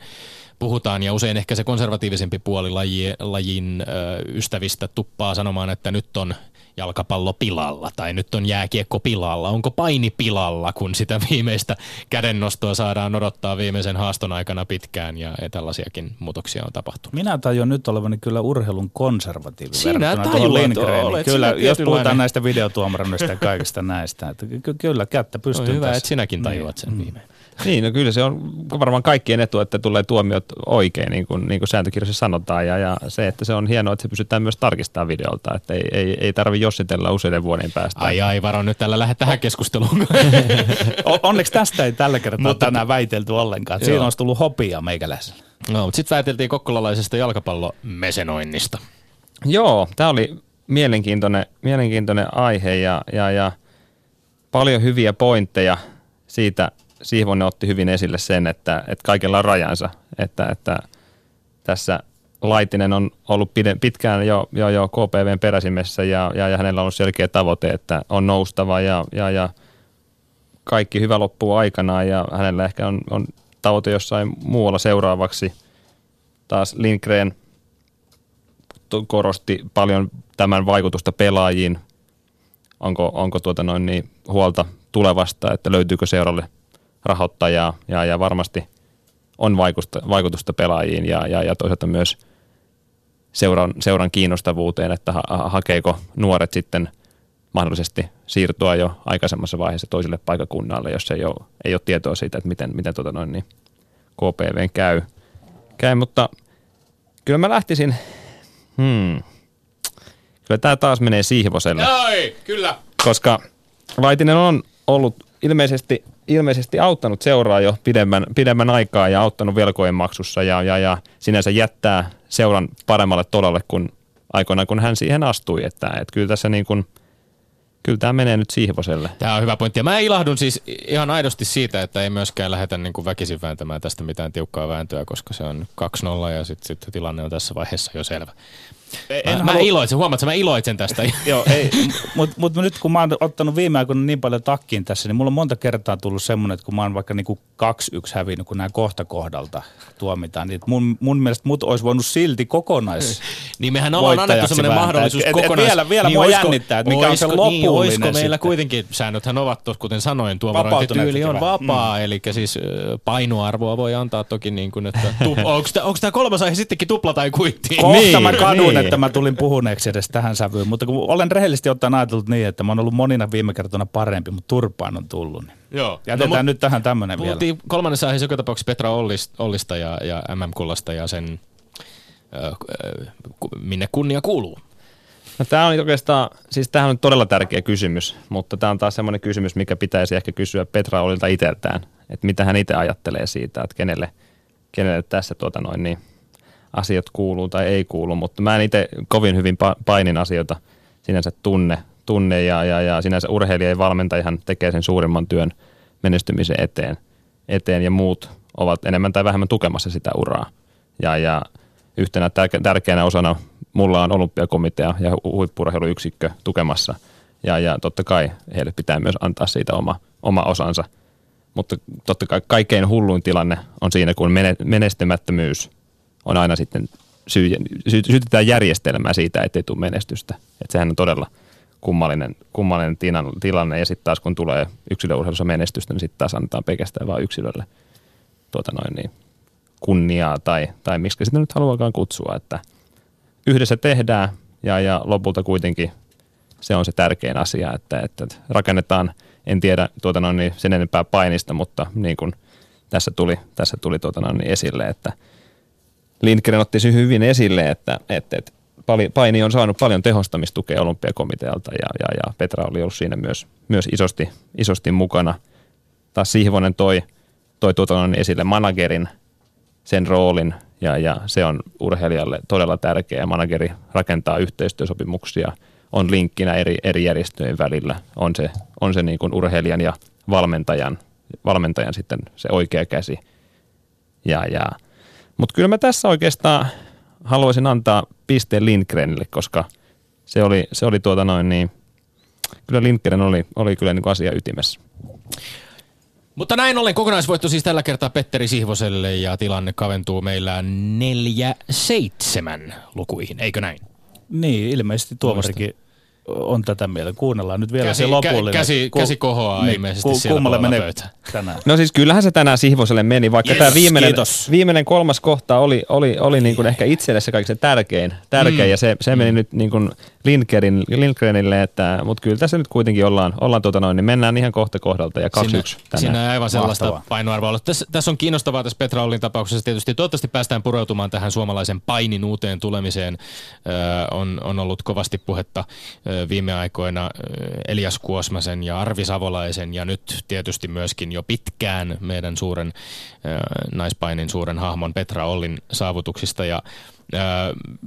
puhutaan. Ja usein ehkä se konservatiivisempi puoli laji, lajin ö, ystävistä tuppaa sanomaan, että nyt on jalkapallo pilalla tai nyt on jääkiekko pilalla. Onko paini pilalla, kun sitä viimeistä kädennostoa saadaan odottaa viimeisen haaston aikana pitkään ja tällaisiakin muutoksia on tapahtunut. Minä tajun nyt olevani kyllä urheilun konservatiivi Sinä tajuat, olet Kyllä, jos puhutaan näistä videotuomarannoista ja kaikista näistä. Että ky- kyllä, kättä pystyy Hyvä, tässä. että sinäkin tajuat sen mm. viimein. Niin, no kyllä se on varmaan kaikkien etu, että tulee tuomiot oikein, niin kuin, niin kuin sääntökirjassa sanotaan. Ja, ja se, että se on hienoa, että se pystytään myös tarkistamaan videolta, että ei, ei, ei tarvi jossitella useiden vuoden päästä. Ai ai, varo nyt tällä lähde tähän keskusteluun. Onneksi tästä ei tällä kertaa mutta, tänään väitelty ollenkaan. Siinä olisi tullut hopia meikäläisellä. No, mutta sitten väiteltiin kokkolalaisesta jalkapallomesenoinnista. Joo, tämä oli mielenkiintoinen, mielenkiintoinen aihe ja, ja, ja paljon hyviä pointteja siitä – Siivonen otti hyvin esille sen, että, että kaikella on rajansa, että, että tässä Laitinen on ollut pitkään jo, jo, jo KPVn peräsimessä ja, ja, ja hänellä on ollut selkeä tavoite, että on noustava ja, ja, ja kaikki hyvä loppuu aikanaan ja hänellä ehkä on, on tavoite jossain muualla seuraavaksi. Taas Lindgren korosti paljon tämän vaikutusta pelaajiin. Onko, onko tuota noin niin huolta tulevasta, että löytyykö seuralle rahoittajaa ja, ja varmasti on vaikutusta, vaikutusta pelaajiin ja, ja, ja toisaalta myös seuran, seuran kiinnostavuuteen, että ha, hakeeko nuoret sitten mahdollisesti siirtyä jo aikaisemmassa vaiheessa toiselle paikakunnalle, jos ei ole, ei ole tietoa siitä, että miten, miten tota noin, niin KPV käy. käy. Mutta kyllä mä lähtisin, hmm, kyllä tämä taas menee Siihvoselle. Ai, kyllä. Koska Laitinen on ollut ilmeisesti ilmeisesti auttanut seuraa jo pidemmän, pidemmän aikaa ja auttanut velkojen maksussa ja, ja, ja sinänsä jättää seuran paremmalle tolalle kuin aikoinaan, kun hän siihen astui. Että, että kyllä tässä niin kuin, kyllä tämä menee nyt Siihvoselle. Tämä on hyvä pointti. Ja mä ilahdun siis ihan aidosti siitä, että ei myöskään lähdetä niin kuin väkisin vääntämään tästä mitään tiukkaa vääntöä, koska se on 2-0 ja sitten sit tilanne on tässä vaiheessa jo selvä. En mä, halua... mä iloitsen, huomaat, että mä iloitsen tästä. Joo, ei, mutta mut nyt kun mä oon ottanut viime aikoina niin paljon takkiin tässä, niin mulla on monta kertaa tullut semmoinen, että kun mä oon vaikka niinku 2-1 hävinnyt, kun nämä kohta kohdalta tuomitaan, niin mun, mun mielestä mut olisi voinut silti kokonais Niin mehän ollaan annettu semmoinen mahdollisuus et, et, kokonais... vielä, vielä niin mua oisko, jännittää, että mikä oisko, on se lopullinen niin, oisko meillä sitten. kuitenkin, säännöthän ovat, kuten sanoin, tuomarointityyli on vapaa, mm. eli siis painoarvoa voi antaa toki niin kuin, että onko tämä kolmas aihe sittenkin tupla tai kuitti? Kohta niin, mä kadun, niin. Että mä tulin puhuneeksi edes tähän sävyyn, mutta kun olen rehellisesti ottaen ajatellut niin, että mä oon ollut monina viime kertona parempi, mutta turpaan on tullut. Niin Joo. Jätetään no, nyt tähän tämmöinen vielä. kolmannessa aiheessa joka tapauksessa Petra Ollista ja, ja MM-kullasta ja sen, äh, minne kunnia kuuluu. No, tämä on oikeastaan, siis tämähän on todella tärkeä kysymys, mutta tämä on taas semmoinen kysymys, mikä pitäisi ehkä kysyä Petra Ollilta itseltään, että mitä hän itse ajattelee siitä, että kenelle, kenelle tässä tuota noin, niin asiat kuuluu tai ei kuulu, mutta mä en itse kovin hyvin painin asioita sinänsä tunne, tunne ja, ja, ja sinänsä urheilija ja valmentajahan tekee sen suurimman työn menestymisen eteen, eteen ja muut ovat enemmän tai vähemmän tukemassa sitä uraa. Ja, ja yhtenä tärkeänä osana mulla on olympiakomitea ja huippurheiluyksikkö tukemassa. Ja, ja totta kai heille pitää myös antaa siitä oma oma osansa. Mutta totta kai kaikkein hulluin tilanne on siinä, kun menestymättömyys on aina sitten syy, sy, syytetään järjestelmää siitä, ettei tule menestystä. Että sehän on todella kummallinen, kummallinen tilanne. Ja sitten taas kun tulee yksilöurheilussa menestystä, niin sitten taas annetaan pelkästään vain yksilölle tuota noin niin, kunniaa tai, tai miksi sitä nyt haluakaan kutsua, että yhdessä tehdään ja, ja lopulta kuitenkin se on se tärkein asia, että, että rakennetaan, en tiedä tuota noin, niin sen enempää painista, mutta niin kuin tässä tuli, tässä tuli tuota noin, niin esille, että Lindgren otti sen hyvin esille, että, että, että paini on saanut paljon tehostamistukea olympiakomitealta ja, ja, ja Petra oli ollut siinä myös, myös isosti, isosti mukana. Taas Sihvonen toi, toi tuota noin esille managerin – sen roolin ja, ja se on urheilijalle todella tärkeä. Manageri rakentaa yhteistyösopimuksia, on linkkinä eri, eri järjestöjen välillä, on se, on se niin kuin urheilijan ja valmentajan, valmentajan sitten se oikea käsi. Ja, ja. Mutta kyllä mä tässä oikeastaan haluaisin antaa pisteen Lindgrenille, koska se oli, se oli tuota noin niin, kyllä Lindgren oli, oli kyllä niin kuin asia ytimessä. Mutta näin ollen kokonaisvoitto siis tällä kertaa Petteri Sihvoselle ja tilanne kaventuu meillä neljä seitsemän lukuihin, eikö näin? Niin, ilmeisesti tuomarikin on tätä mieltä. Kuunnellaan nyt vielä käsi, se lopullinen. Käsi, ku, käsi kohoaa niin, ilmeisesti ku, siellä kummalle menee pöytä. tänään. No siis kyllähän se tänään Sihvoselle meni, vaikka yes, tämä viimeinen, viimeinen kolmas kohta oli, oli, oli niin kuin ehkä itselle se kaikista tärkein, tärkein mm. ja se, se meni mm. nyt niin kuin Lindgrenin, Lindgrenille, että, mutta kyllä tässä nyt kuitenkin ollaan, ollaan tuota noin, niin mennään ihan kohta kohdalta ja 2-1 tänään. Siinä ei aivan sellaista Mahtavaa. painoarvoa ollut. Tässä, tässä on kiinnostavaa tässä Petra Ollin tapauksessa tietysti. Toivottavasti päästään pureutumaan tähän suomalaisen painin uuteen tulemiseen. Ö, on, on ollut kovasti puhetta ö, viime aikoina Elias Kuosmasen ja Arvi Savolaisen ja nyt tietysti myöskin jo pitkään meidän suuren ö, naispainin suuren hahmon Petra Ollin saavutuksista ja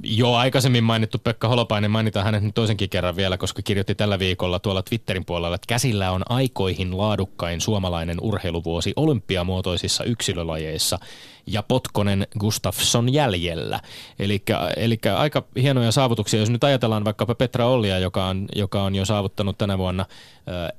jo aikaisemmin mainittu Pekka Holopainen, mainitaan hänet nyt toisenkin kerran vielä, koska kirjoitti tällä viikolla tuolla Twitterin puolella, että käsillä on aikoihin laadukkain suomalainen urheiluvuosi olympiamuotoisissa yksilölajeissa ja Potkonen Gustafsson jäljellä. Eli aika hienoja saavutuksia, jos nyt ajatellaan vaikkapa Petra Ollia, joka on, joka on jo saavuttanut tänä vuonna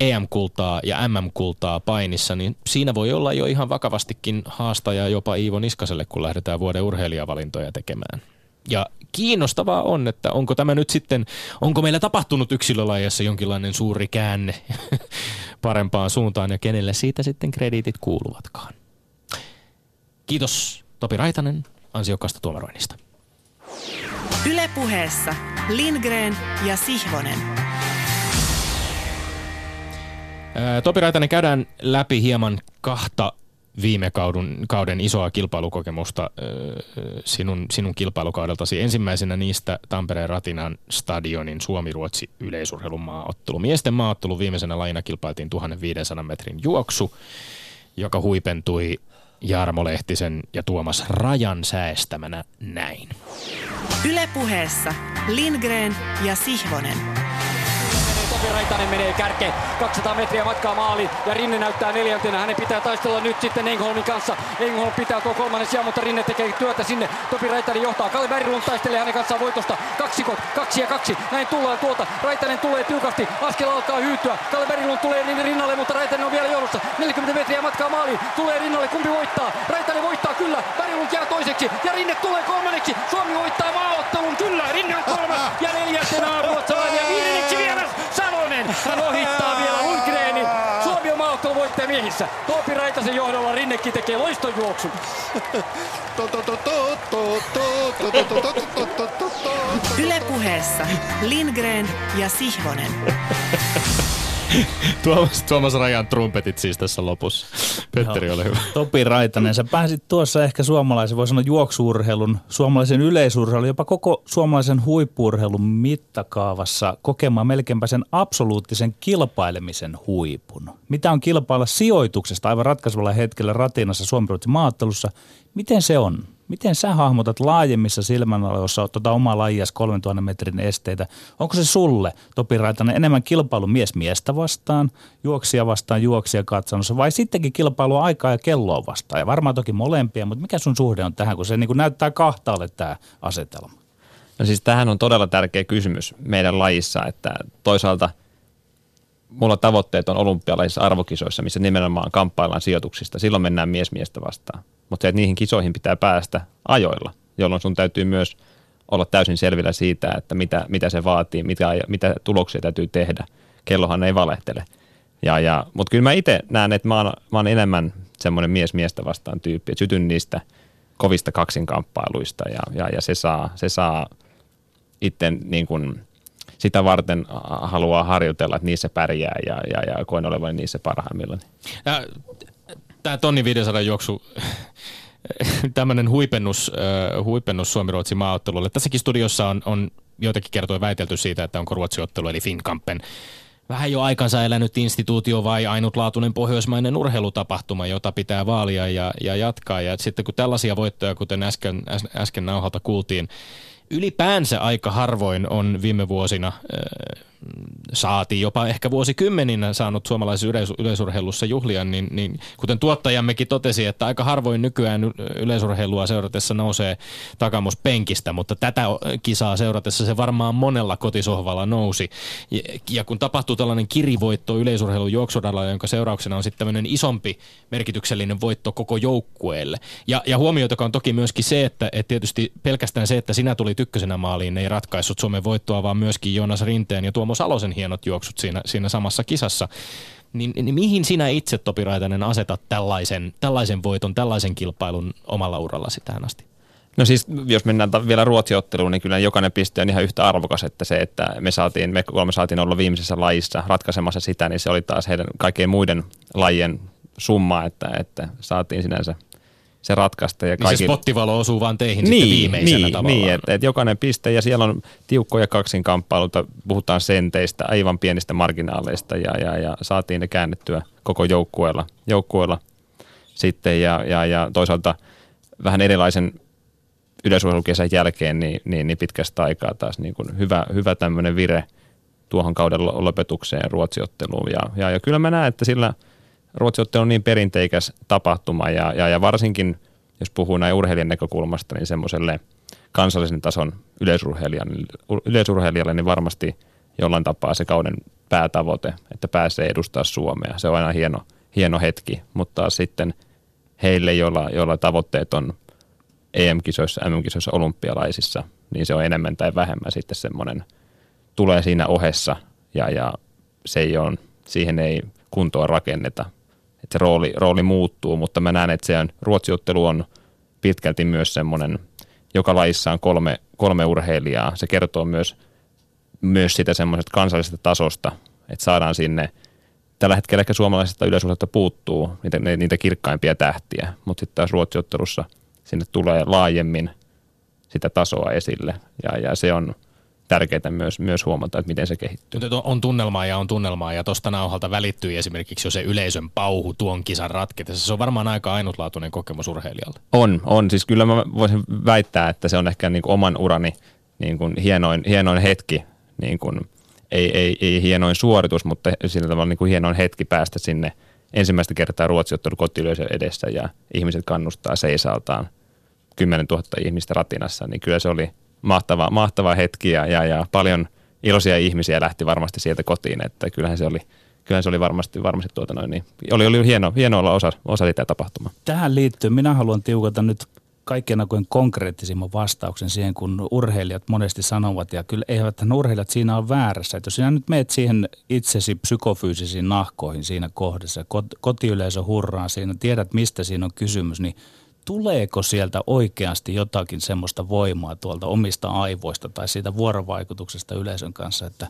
EM-kultaa ja MM-kultaa painissa, niin siinä voi olla jo ihan vakavastikin haastaja jopa Iivo Niskaselle, kun lähdetään vuoden urheilijavalintoja tekemään. Ja kiinnostavaa on, että onko tämä nyt sitten, onko meillä tapahtunut yksilölajassa jonkinlainen suuri käänne parempaan suuntaan ja kenelle siitä sitten krediitit kuuluvatkaan. Kiitos Topi Raitanen ansiokkaasta tuomaroinnista. Ylepuheessa Lindgren ja Sihvonen. Topi Raitanen, käydään läpi hieman kahta viime kauden, kauden isoa kilpailukokemusta sinun, sinun kilpailukaudeltasi. Ensimmäisenä niistä Tampereen Ratinan stadionin Suomi-Ruotsi yleisurheilun maaottelu. Miesten maaottelu viimeisenä lajina kilpailtiin 1500 metrin juoksu, joka huipentui Jarmo Lehtisen ja Tuomas Rajan säästämänä näin. Ylepuheessa Lindgren ja Sihvonen. Topi Raitanen menee kärkeen. 200 metriä matkaa maali ja Rinne näyttää neljäntenä. Hänen pitää taistella nyt sitten Engholmin kanssa. Engholm pitää tuo kolmannen sijaan, mutta Rinne tekee työtä sinne. Topi Raitanen johtaa. Kalle Berglund taistelee hänen kanssaan voitosta. Kaksikot, kaksi ja kaksi. Näin tullaan tuolta. Raitanen tulee tiukasti. Askel alkaa hyytyä. Kalle Berglund tulee niin rinnalle, mutta Raitanen on vielä johdossa. 40 metriä matkaa maaliin. Tulee rinnalle. Kumpi voittaa? Raitanen voittaa kyllä. Berglund jää toiseksi. Ja Rinne tulee kolmanneksi. Suomi voittaa maaottelun. Kyllä. Rinne on kolmas. Ja neljäntenä ruotsalainen. Ja viidenneksi vieras Salonen. Hän ohittaa vielä Lundgrenin. Suomi on maaottelu miehissä. Toopi Raitasen johdolla Rinnekin tekee loistonjuoksun. Ylepuheessa Lindgren ja Sihvonen. Tuomas, Tuomas Rajan trumpetit siis tässä lopussa. Petteri, ole hyvä. Topi Raitanen, sä pääsit tuossa ehkä suomalaisen, voi sanoa juoksuurheilun, suomalaisen yleisurheilun, jopa koko suomalaisen huippurheilun mittakaavassa kokemaan melkeinpä sen absoluuttisen kilpailemisen huipun. Mitä on kilpailla sijoituksesta aivan ratkaisevalla hetkellä ratinassa Suomen maattelussa? Miten se on? Miten sä hahmotat laajemmissa silmänaloissa tuota omaa lajias 3000 metrin esteitä? Onko se sulle, Topi Raitanen, enemmän kilpailu mies miestä vastaan, juoksia vastaan juoksia katsannossa vai sittenkin kilpailu aikaa ja kelloa vastaan? Ja varmaan toki molempia, mutta mikä sun suhde on tähän, kun se niin kuin näyttää kahtaalle tämä asetelma? No siis tähän on todella tärkeä kysymys meidän lajissa, että toisaalta mulla tavoitteet on olympialaisissa arvokisoissa, missä nimenomaan kamppaillaan sijoituksista. Silloin mennään mies miestä vastaan. Mutta se, että niihin kisoihin pitää päästä ajoilla, jolloin sun täytyy myös olla täysin selvillä siitä, että mitä, mitä se vaatii, mitä, mitä tuloksia täytyy tehdä. Kellohan ei valehtele. Ja, ja, mutta kyllä mä itse näen, että mä oon, mä oon enemmän semmoinen mies miestä vastaan tyyppi, että sytyn niistä kovista kaksinkamppailuista ja, ja, ja se saa, se saa itse niin kuin, sitä varten haluaa harjoitella, että niissä pärjää ja, ja, ja koen olevan niissä parhaimmillaan. Tämä tonni 500 juoksu, tämmöinen huipennus, huipennus Suomi-Ruotsin maaottelulle. Tässäkin studiossa on, on joitakin kertoja väitelty siitä, että onko Ruotsi-ottelu eli Finnkampen vähän jo aikansa elänyt instituutio vai ainutlaatuinen pohjoismainen urheilutapahtuma, jota pitää vaalia ja, ja jatkaa. Ja sitten kun tällaisia voittoja, kuten äsken, äsken nauhalta kuultiin, ylipäänsä aika harvoin on viime vuosina saatiin jopa ehkä vuosikymmeninä saanut suomalaisessa yleis- yleisurheilussa juhlia, niin, niin kuten tuottajammekin totesi, että aika harvoin nykyään yleisurheilua seuratessa nousee takamus penkistä, mutta tätä kisaa seuratessa se varmaan monella kotisohvalla nousi. Ja, ja kun tapahtuu tällainen kirivoitto yleisurheilun juoksuradalla, jonka seurauksena on sitten tämmöinen isompi merkityksellinen voitto koko joukkueelle. Ja, ja huomioitakaan on toki myöskin se, että, että tietysti pelkästään se, että sinä tuli ykkösenä maaliin, ei ratkaissut Suomen voittoa, vaan myöskin Joonas Rinteen ja Tuomo Salosen hienot juoksut siinä, siinä samassa kisassa. Niin, niin mihin sinä itse, Topi Raitanen, asetat tällaisen, tällaisen voiton, tällaisen kilpailun omalla urallasi tähän asti? No siis, jos mennään vielä ruotsiotteluun, niin kyllä jokainen piste on ihan yhtä arvokas, että se, että me saatiin, me kolme saatiin olla viimeisessä lajissa ratkaisemassa sitä, niin se oli taas heidän kaikkien muiden lajien summa, että, että saatiin sinänsä – se ratkaista. Ja kaikki... niin se spottivalo osuu vaan teihin niin, sitten viimeisenä niin, tavallaan. Niin, että et jokainen piste ja siellä on tiukkoja kaksinkamppailuita, puhutaan senteistä, aivan pienistä marginaaleista ja, ja, ja saatiin ne käännettyä koko joukkueella, joukkueella sitten ja, ja, ja toisaalta vähän erilaisen yleisurheilukesän jälkeen niin, niin, niin pitkästä aikaa taas niin kuin hyvä, hyvä tämmöinen vire tuohon kauden lopetukseen ruotsiotteluun ja, ja, ja kyllä mä näen, että sillä – Ruotsiottelu on niin perinteikäs tapahtuma ja, ja, ja varsinkin, jos puhuu näin urheilijan näkökulmasta, niin semmoiselle kansallisen tason yleisurheilijalle, yleisurheilijalle, niin varmasti jollain tapaa se kauden päätavoite, että pääsee edustaa Suomea. Se on aina hieno, hieno hetki, mutta sitten heille, joilla, joilla tavoitteet on EM-kisoissa, MM-kisoissa, olympialaisissa, niin se on enemmän tai vähemmän sitten semmoinen, tulee siinä ohessa ja, ja se ei ole, siihen ei kuntoa rakenneta että se rooli, rooli muuttuu, mutta mä näen, että se ruotsiottelu on pitkälti myös semmoinen, joka lajissa on kolme, kolme urheilijaa. Se kertoo myös, myös sitä semmoisesta kansallisesta tasosta, että saadaan sinne, tällä hetkellä ehkä suomalaisesta yleisurheilta puuttuu niitä, niitä kirkkaimpia tähtiä, mutta sitten taas ruotsiottelussa sinne tulee laajemmin sitä tasoa esille ja, ja se on – tärkeää myös, myös huomata, että miten se kehittyy. On tunnelmaa ja on tunnelmaa ja tuosta nauhalta välittyy esimerkiksi jo se yleisön pauhu tuon kisan ratketessa. Se on varmaan aika ainutlaatuinen kokemus urheilijalle. On, on. Siis kyllä mä voisin väittää, että se on ehkä niin kuin oman urani niin kuin hienoin, hienoin hetki, niin kuin, ei, ei, ei hienoin suoritus, mutta sillä tavalla niin kuin hienoin hetki päästä sinne ensimmäistä kertaa ruotsiottelu kotiyleisön edessä ja ihmiset kannustaa seisaltaan 10 000 ihmistä ratinassa, niin kyllä se oli – mahtava, mahtava hetki ja, ja, ja paljon iloisia ihmisiä lähti varmasti sieltä kotiin, että kyllähän se oli, kyllähän se oli varmasti, varmasti tuota noin, niin oli, oli hieno, hieno olla osa, osa sitä tapahtumaa. Tähän liittyen minä haluan tiukata nyt kaikkien aikojen konkreettisimman vastauksen siihen, kun urheilijat monesti sanovat, ja kyllä eivät urheilijat siinä ole väärässä. Että jos sinä nyt meet siihen itsesi psykofyysisiin nahkoihin siinä kohdassa, kotiyleisö hurraa siinä, tiedät mistä siinä on kysymys, niin tuleeko sieltä oikeasti jotakin semmoista voimaa tuolta omista aivoista tai siitä vuorovaikutuksesta yleisön kanssa, että,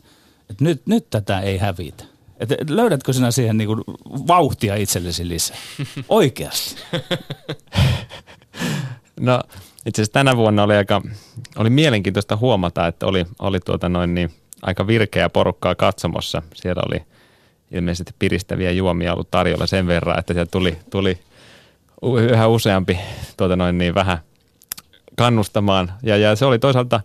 että nyt, nyt tätä ei hävitä? Että löydätkö sinä siihen niin kuin vauhtia itsellesi lisää? Oikeasti. No itse asiassa tänä vuonna oli aika, oli mielenkiintoista huomata, että oli, oli tuota noin niin, aika virkeä porukkaa katsomossa. Siellä oli ilmeisesti piristäviä juomia ollut tarjolla sen verran, että sieltä tuli, tuli yhä useampi tuota noin niin vähän kannustamaan. Ja, ja se oli toisaalta,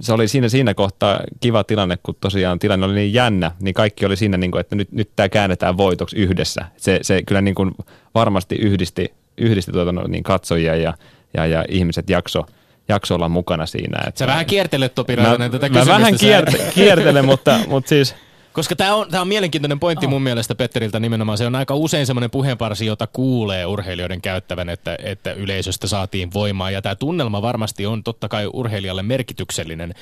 se oli siinä, siinä kohtaa kiva tilanne, kun tosiaan tilanne oli niin jännä, niin kaikki oli siinä, niin kuin, että nyt, nyt tämä käännetään voitoksi yhdessä. Se, se kyllä niin kuin varmasti yhdisti, yhdisti tuota noin niin katsojia ja, ja, ja ihmiset jakso, jakso olla mukana siinä. Että Sä vähän kiertelet Topi Raitanen tätä mä vähän kierte, kiertelen, mutta, mutta siis – Koska tämä on, tää on mielenkiintoinen pointti oh. mun mielestä Petteriltä nimenomaan. Se on aika usein semmoinen puheenparsi, jota kuulee urheilijoiden käyttävän, että, että yleisöstä saatiin voimaa. Ja tämä tunnelma varmasti on totta kai urheilijalle merkityksellinen.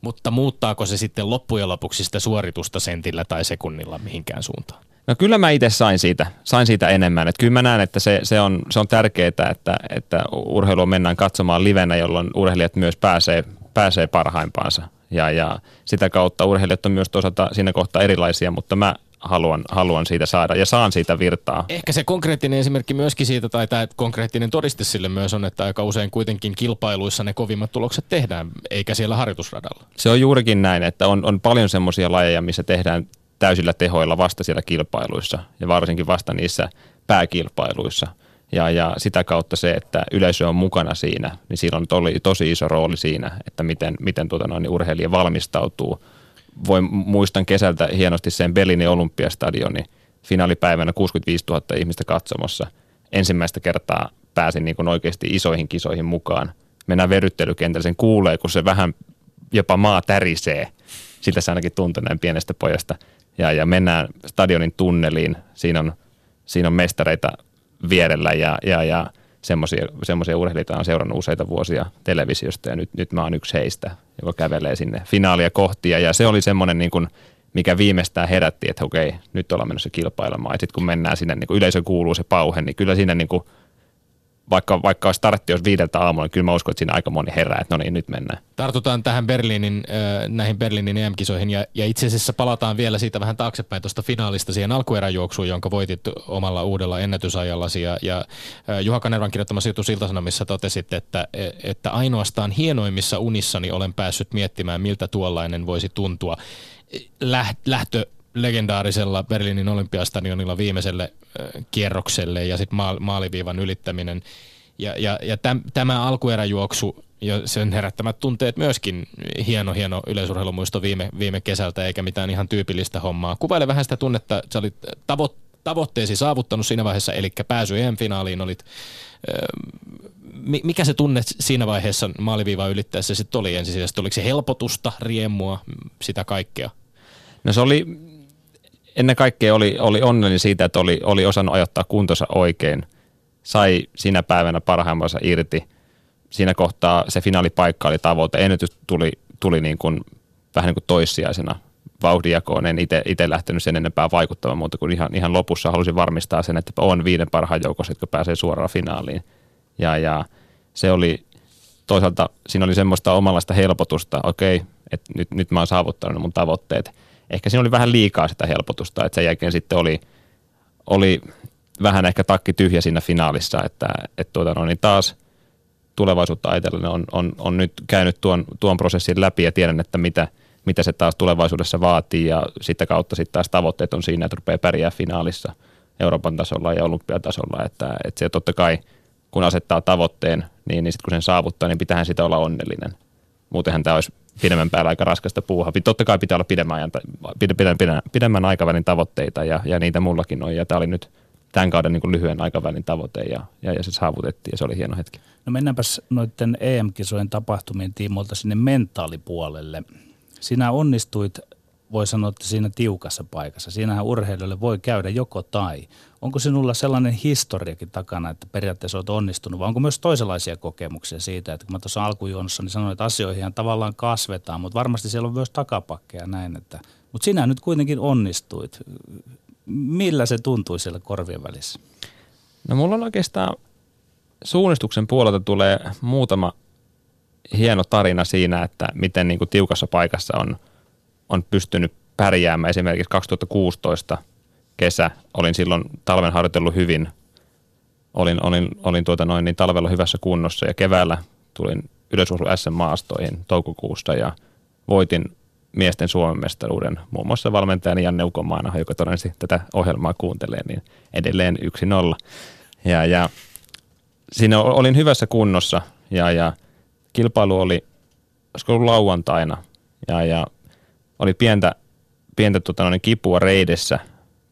Mutta muuttaako se sitten loppujen lopuksi sitä suoritusta sentillä tai sekunnilla mihinkään suuntaan? No kyllä mä itse sain siitä, sain siitä enemmän. Että kyllä mä näen, että se, se, on, se on tärkeää, että, että urheilua mennään katsomaan livenä, jolloin urheilijat myös pääsee, pääsee parhaimpaansa. Ja, ja sitä kautta urheilijat on myös toisaalta siinä kohtaa erilaisia, mutta mä haluan, haluan siitä saada ja saan siitä virtaa. Ehkä se konkreettinen esimerkki myöskin siitä, tai tämä konkreettinen todiste sille myös on, että aika usein kuitenkin kilpailuissa ne kovimmat tulokset tehdään, eikä siellä harjoitusradalla. Se on juurikin näin, että on, on paljon semmoisia lajeja, missä tehdään täysillä tehoilla vasta siellä kilpailuissa ja varsinkin vasta niissä pääkilpailuissa. Ja, ja sitä kautta se, että yleisö on mukana siinä, niin silloin oli tosi iso rooli siinä, että miten, miten tuota noin, niin urheilija valmistautuu. Voin, muistan kesältä hienosti sen Berliinin olympiastadionin finaalipäivänä 65 000 ihmistä katsomassa. Ensimmäistä kertaa pääsin niin kuin oikeasti isoihin kisoihin mukaan. Mennään veryttelykentällä, sen kuulee, kun se vähän jopa maa tärisee. Sitä se ainakin tuntui näin pienestä pojasta – ja, ja mennään stadionin tunneliin. Siinä on, siinä on mestareita vierellä ja, ja, ja semmoisia urheilijoita on seurannut useita vuosia televisiosta ja nyt, nyt mä oon yksi heistä, joka kävelee sinne finaalia kohti. Ja, ja se oli semmoinen niin kuin, mikä viimeistään herätti, että okei, nyt ollaan menossa kilpailemaan. Ja sitten kun mennään sinne, niin kuin yleisö kuuluu se pauhe, niin kyllä siinä niin kuin – vaikka, vaikka startti olisi viideltä aamulla, niin kyllä mä uskon, että siinä aika moni herää, että no niin, nyt mennään. Tartutaan tähän Berliinin, näihin Berliinin EM-kisoihin ja, ja itse asiassa palataan vielä siitä vähän taaksepäin tuosta finaalista siihen alkueräjuoksuun, jonka voitit omalla uudella ennätysajallasi ja, ja Juha Kanervan kirjoittamassa jutu Siltasanomissa totesit, että, että ainoastaan hienoimmissa unissani olen päässyt miettimään, miltä tuollainen voisi tuntua. Lähtö legendaarisella Berliinin olympiastadionilla viimeiselle kierrokselle ja sitten maaliviivan ylittäminen. Ja, ja, ja täm, tämä alkueräjuoksu ja sen herättämät tunteet myöskin hieno, hieno yleisurheilumuisto viime, viime kesältä, eikä mitään ihan tyypillistä hommaa. Kuvaile vähän sitä tunnetta, sä olit tavo, tavoitteesi saavuttanut siinä vaiheessa, eli pääsy EM-finaaliin olit, mikä se tunne siinä vaiheessa maaliviivaa ylittäessä sitten oli ensisijaisesti? Oliko se helpotusta, riemua, sitä kaikkea? No se oli ennen kaikkea oli, oli onnellinen siitä, että oli, oli osannut ajoittaa kuntonsa oikein. Sai siinä päivänä parhaimmansa irti. Siinä kohtaa se finaalipaikka oli tavoite. Ennätys tuli, tuli niin kuin, vähän niin kuin toissijaisena vauhdinjakoon. En itse lähtenyt sen enempää vaikuttamaan, mutta kun ihan, ihan lopussa halusin varmistaa sen, että on viiden parhaan joukossa, jotka pääsee suoraan finaaliin. Ja, ja se oli toisaalta, siinä oli semmoista omanlaista helpotusta, okei, että nyt, nyt mä oon saavuttanut mun tavoitteet – ehkä siinä oli vähän liikaa sitä helpotusta, että sen jälkeen sitten oli, oli vähän ehkä takki tyhjä siinä finaalissa, että, että tuota, no niin taas tulevaisuutta ajatellen on, on, on nyt käynyt tuon, tuon prosessin läpi ja tiedän, että mitä, mitä se taas tulevaisuudessa vaatii ja sitä kautta sitten taas tavoitteet on siinä, että rupeaa pärjää finaalissa Euroopan tasolla ja olympiatasolla, että, että se totta kai kun asettaa tavoitteen, niin, niin sitten kun sen saavuttaa, niin pitäähän sitä olla onnellinen. Muutenhan tämä olisi pidemmän päällä aika raskasta puuhaa. Totta kai pitää olla pidemmän, ajan, pidemmän, pidemmän, pidemmän aikavälin tavoitteita ja, ja niitä mullakin on. Ja tämä oli nyt tämän kauden niin kuin lyhyen aikavälin tavoite ja, ja, ja se saavutettiin ja se oli hieno hetki. No mennäänpäs noiden EM-kisojen tapahtumien tiimoilta sinne mentaalipuolelle. Sinä onnistuit voi sanoa, että siinä tiukassa paikassa. Siinähän urheilijoille voi käydä joko tai. Onko sinulla sellainen historiakin takana, että periaatteessa olet onnistunut, vai onko myös toisenlaisia kokemuksia siitä, että kun mä tuossa alkujuonossa niin sanoin, että asioihin tavallaan kasvetaan, mutta varmasti siellä on myös takapakkeja näin, että, mutta sinä nyt kuitenkin onnistuit. Millä se tuntui siellä korvien välissä? No mulla on oikeastaan suunnistuksen puolelta tulee muutama hieno tarina siinä, että miten niin kuin tiukassa paikassa on – on pystynyt pärjäämään. Esimerkiksi 2016 kesä, olin silloin talven harjoitellut hyvin, olin, olin, olin tuota noin niin talvella hyvässä kunnossa ja keväällä tulin yleisurheilu SM-maastoihin toukokuusta ja voitin miesten Suomen mestaruuden muun muassa valmentajani Janne Ukomaana, joka todennäköisesti tätä ohjelmaa kuuntelee, niin edelleen 1-0. Ja, ja siinä olin hyvässä kunnossa ja, ja kilpailu oli, olisiko ollut lauantaina ja, ja oli pientä, pientä tota, noin kipua reidessä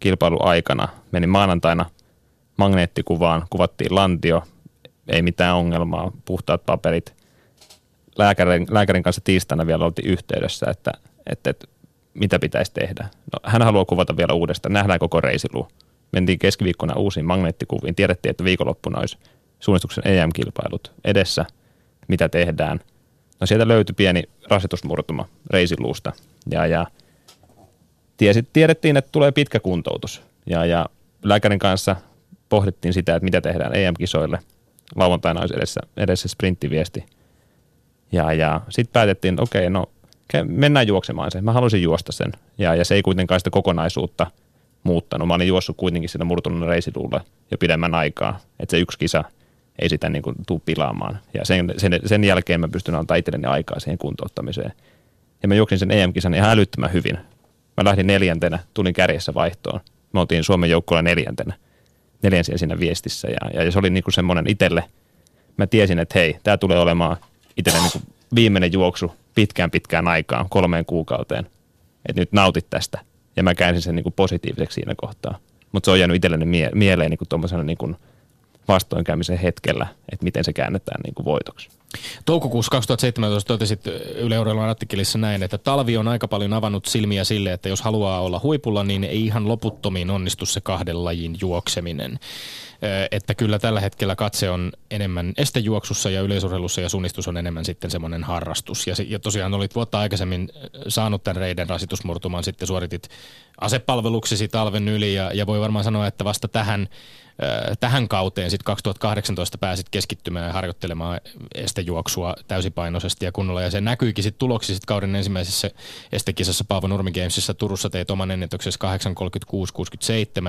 kilpailuaikana. Meni maanantaina magneettikuvaan, kuvattiin lantio, ei mitään ongelmaa, puhtaat paperit. Lääkärin, lääkärin kanssa tiistaina vielä oltiin yhteydessä, että, että, että mitä pitäisi tehdä. No, hän haluaa kuvata vielä uudestaan. Nähdään koko reisiluu. Mentiin keskiviikkona uusiin magneettikuviin. Tiedettiin, että viikonloppuna olisi suunnistuksen EM-kilpailut edessä. Mitä tehdään? No sieltä löytyi pieni rasitusmurtuma reisiluusta. Ja, ja tiesit, tiedettiin, että tulee pitkä kuntoutus. Ja, ja lääkärin kanssa pohdittiin sitä, että mitä tehdään EM-kisoille. Lauantaina olisi edessä, edessä sprinttiviesti. Ja, ja sitten päätettiin, okei, no mennään juoksemaan sen. Mä haluaisin juosta sen. Ja, ja se ei kuitenkaan sitä kokonaisuutta muuttanut. Mä olin juossut kuitenkin sillä murtunut reisiluulla jo pidemmän aikaa. Että se yksi kisa ei sitä niin kuin tuu pilaamaan. Ja sen, sen, sen jälkeen mä pystyn antaa itselleni aikaa siihen kuntouttamiseen. Ja mä juoksin sen EM-kisan ihan älyttömän hyvin. Mä lähdin neljäntenä, tulin kärjessä vaihtoon. Me oltiin Suomen joukkueella neljäntenä. Neljänsiä siinä viestissä. Ja, ja se oli niin kuin semmoinen itselle. Mä tiesin, että hei, tämä tulee olemaan itselle niin kuin viimeinen juoksu pitkään pitkään aikaan, kolmeen kuukauteen. Että nyt nautit tästä. Ja mä käänsin sen niin kuin positiiviseksi siinä kohtaa. Mutta se on jäänyt itselleni mie- mieleen niin kuin niin kuin vastoinkäymisen hetkellä, että miten se käännetään niin kuin voitoksi. Toukokuussa 2017 totesit Yle Euroilun artikkelissa näin, että talvi on aika paljon avannut silmiä sille, että jos haluaa olla huipulla, niin ei ihan loputtomiin onnistu se kahden lajin juokseminen. Että kyllä tällä hetkellä katse on enemmän estejuoksussa ja yleisurheilussa ja suunnistus on enemmän sitten semmoinen harrastus. Ja, ja tosiaan olit vuotta aikaisemmin saanut tämän reiden rasitusmurtumaan, sitten suoritit asepalveluksesi talven yli ja, ja voi varmaan sanoa, että vasta tähän tähän kauteen sitten 2018 pääsit keskittymään ja harjoittelemaan estejuoksua täysipainoisesti ja kunnolla. Ja se näkyykin sitten tuloksi sit kauden ensimmäisessä estekisassa Paavo Nurmi Gamesissa Turussa teit oman ennätyksessä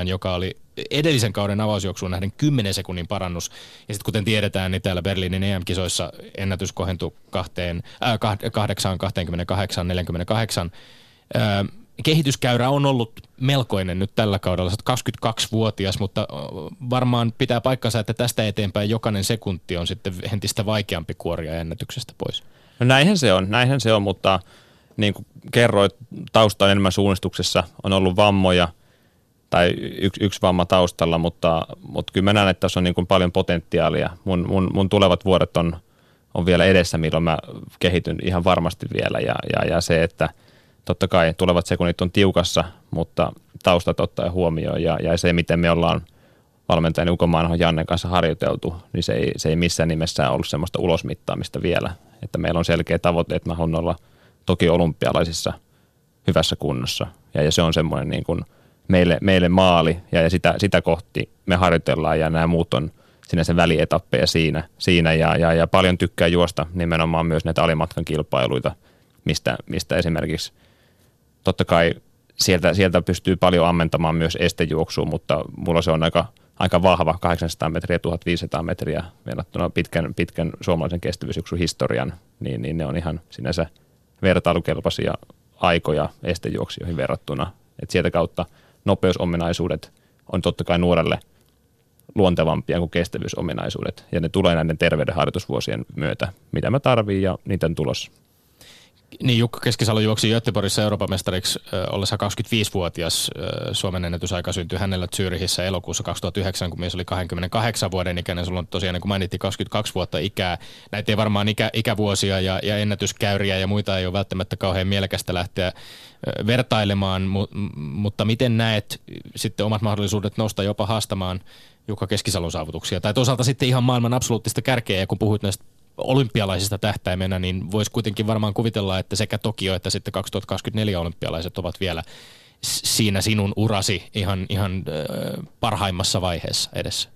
8.36.67, joka oli edellisen kauden avausjuoksuun nähden 10 sekunnin parannus. Ja sitten kuten tiedetään, niin täällä Berliinin EM-kisoissa ennätys kohentui 8, 28, 48. kehityskäyrä on ollut melkoinen nyt tällä kaudella. Sä 22-vuotias, mutta varmaan pitää paikkansa, että tästä eteenpäin jokainen sekunti on sitten entistä vaikeampi kuoria ennätyksestä pois. No näinhän se on, näinhän se on, mutta niin kuin kerroit, tausta on enemmän suunnistuksessa. On ollut vammoja tai yksi, yksi vamma taustalla, mutta, mutta kyllä mä näen, että tässä on niin kuin paljon potentiaalia. Mun, mun, mun tulevat vuodet on, on vielä edessä, milloin mä kehityn ihan varmasti vielä ja, ja, ja se, että – totta kai tulevat sekunnit on tiukassa, mutta taustat ottaa huomioon ja, ja se, miten me ollaan valmentajan Uko Maanhon Jannen kanssa harjoiteltu, niin se ei, se ei missään nimessä ollut semmoista ulosmittaamista vielä. Että meillä on selkeä tavoite, että mä haluan olla toki olympialaisissa hyvässä kunnossa. Ja, ja se on semmoinen niin kuin meille, meille maali ja, ja sitä, sitä kohti me harjoitellaan ja nämä muut on sinänsä välietappeja siinä, siinä ja, ja, ja, paljon tykkää juosta nimenomaan myös näitä alimatkan kilpailuita, mistä, mistä esimerkiksi – totta kai sieltä, sieltä pystyy paljon ammentamaan myös estejuoksua, mutta mulla se on aika, aika vahva, 800 metriä, 1500 metriä verrattuna pitkän, pitkän suomalaisen kestävyysjuoksun historian, niin, niin ne on ihan sinänsä vertailukelpoisia aikoja estejuoksijoihin verrattuna. Et sieltä kautta nopeusominaisuudet on totta kai nuorelle luontevampia kuin kestävyysominaisuudet, ja ne tulee näiden terveydenharjoitusvuosien myötä, mitä mä tarviin, ja niitä on tulossa. Niin, Jukka Keskisalo juoksi Göteborgissa Euroopan mestariksi ollessa 25-vuotias. Äh, Suomen ennätysaika syntyi hänellä Zyrihissä elokuussa 2009, kun mies oli 28 vuoden ikäinen. Sulla on tosiaan, niin kuin mainittiin, 22 vuotta ikää. Näitä ei varmaan ikä, ikävuosia ja, ja ennätyskäyriä ja muita ei ole välttämättä kauhean mielekästä lähteä äh, vertailemaan, mu, mutta miten näet sitten omat mahdollisuudet nousta jopa haastamaan Jukka Keskisalon saavutuksia? Tai toisaalta sitten ihan maailman absoluuttista kärkeä, ja kun puhuit näistä olympialaisista tähtäimenä, niin voisi kuitenkin varmaan kuvitella, että sekä Tokio että sitten 2024 olympialaiset ovat vielä siinä sinun urasi ihan, ihan parhaimmassa vaiheessa edessä.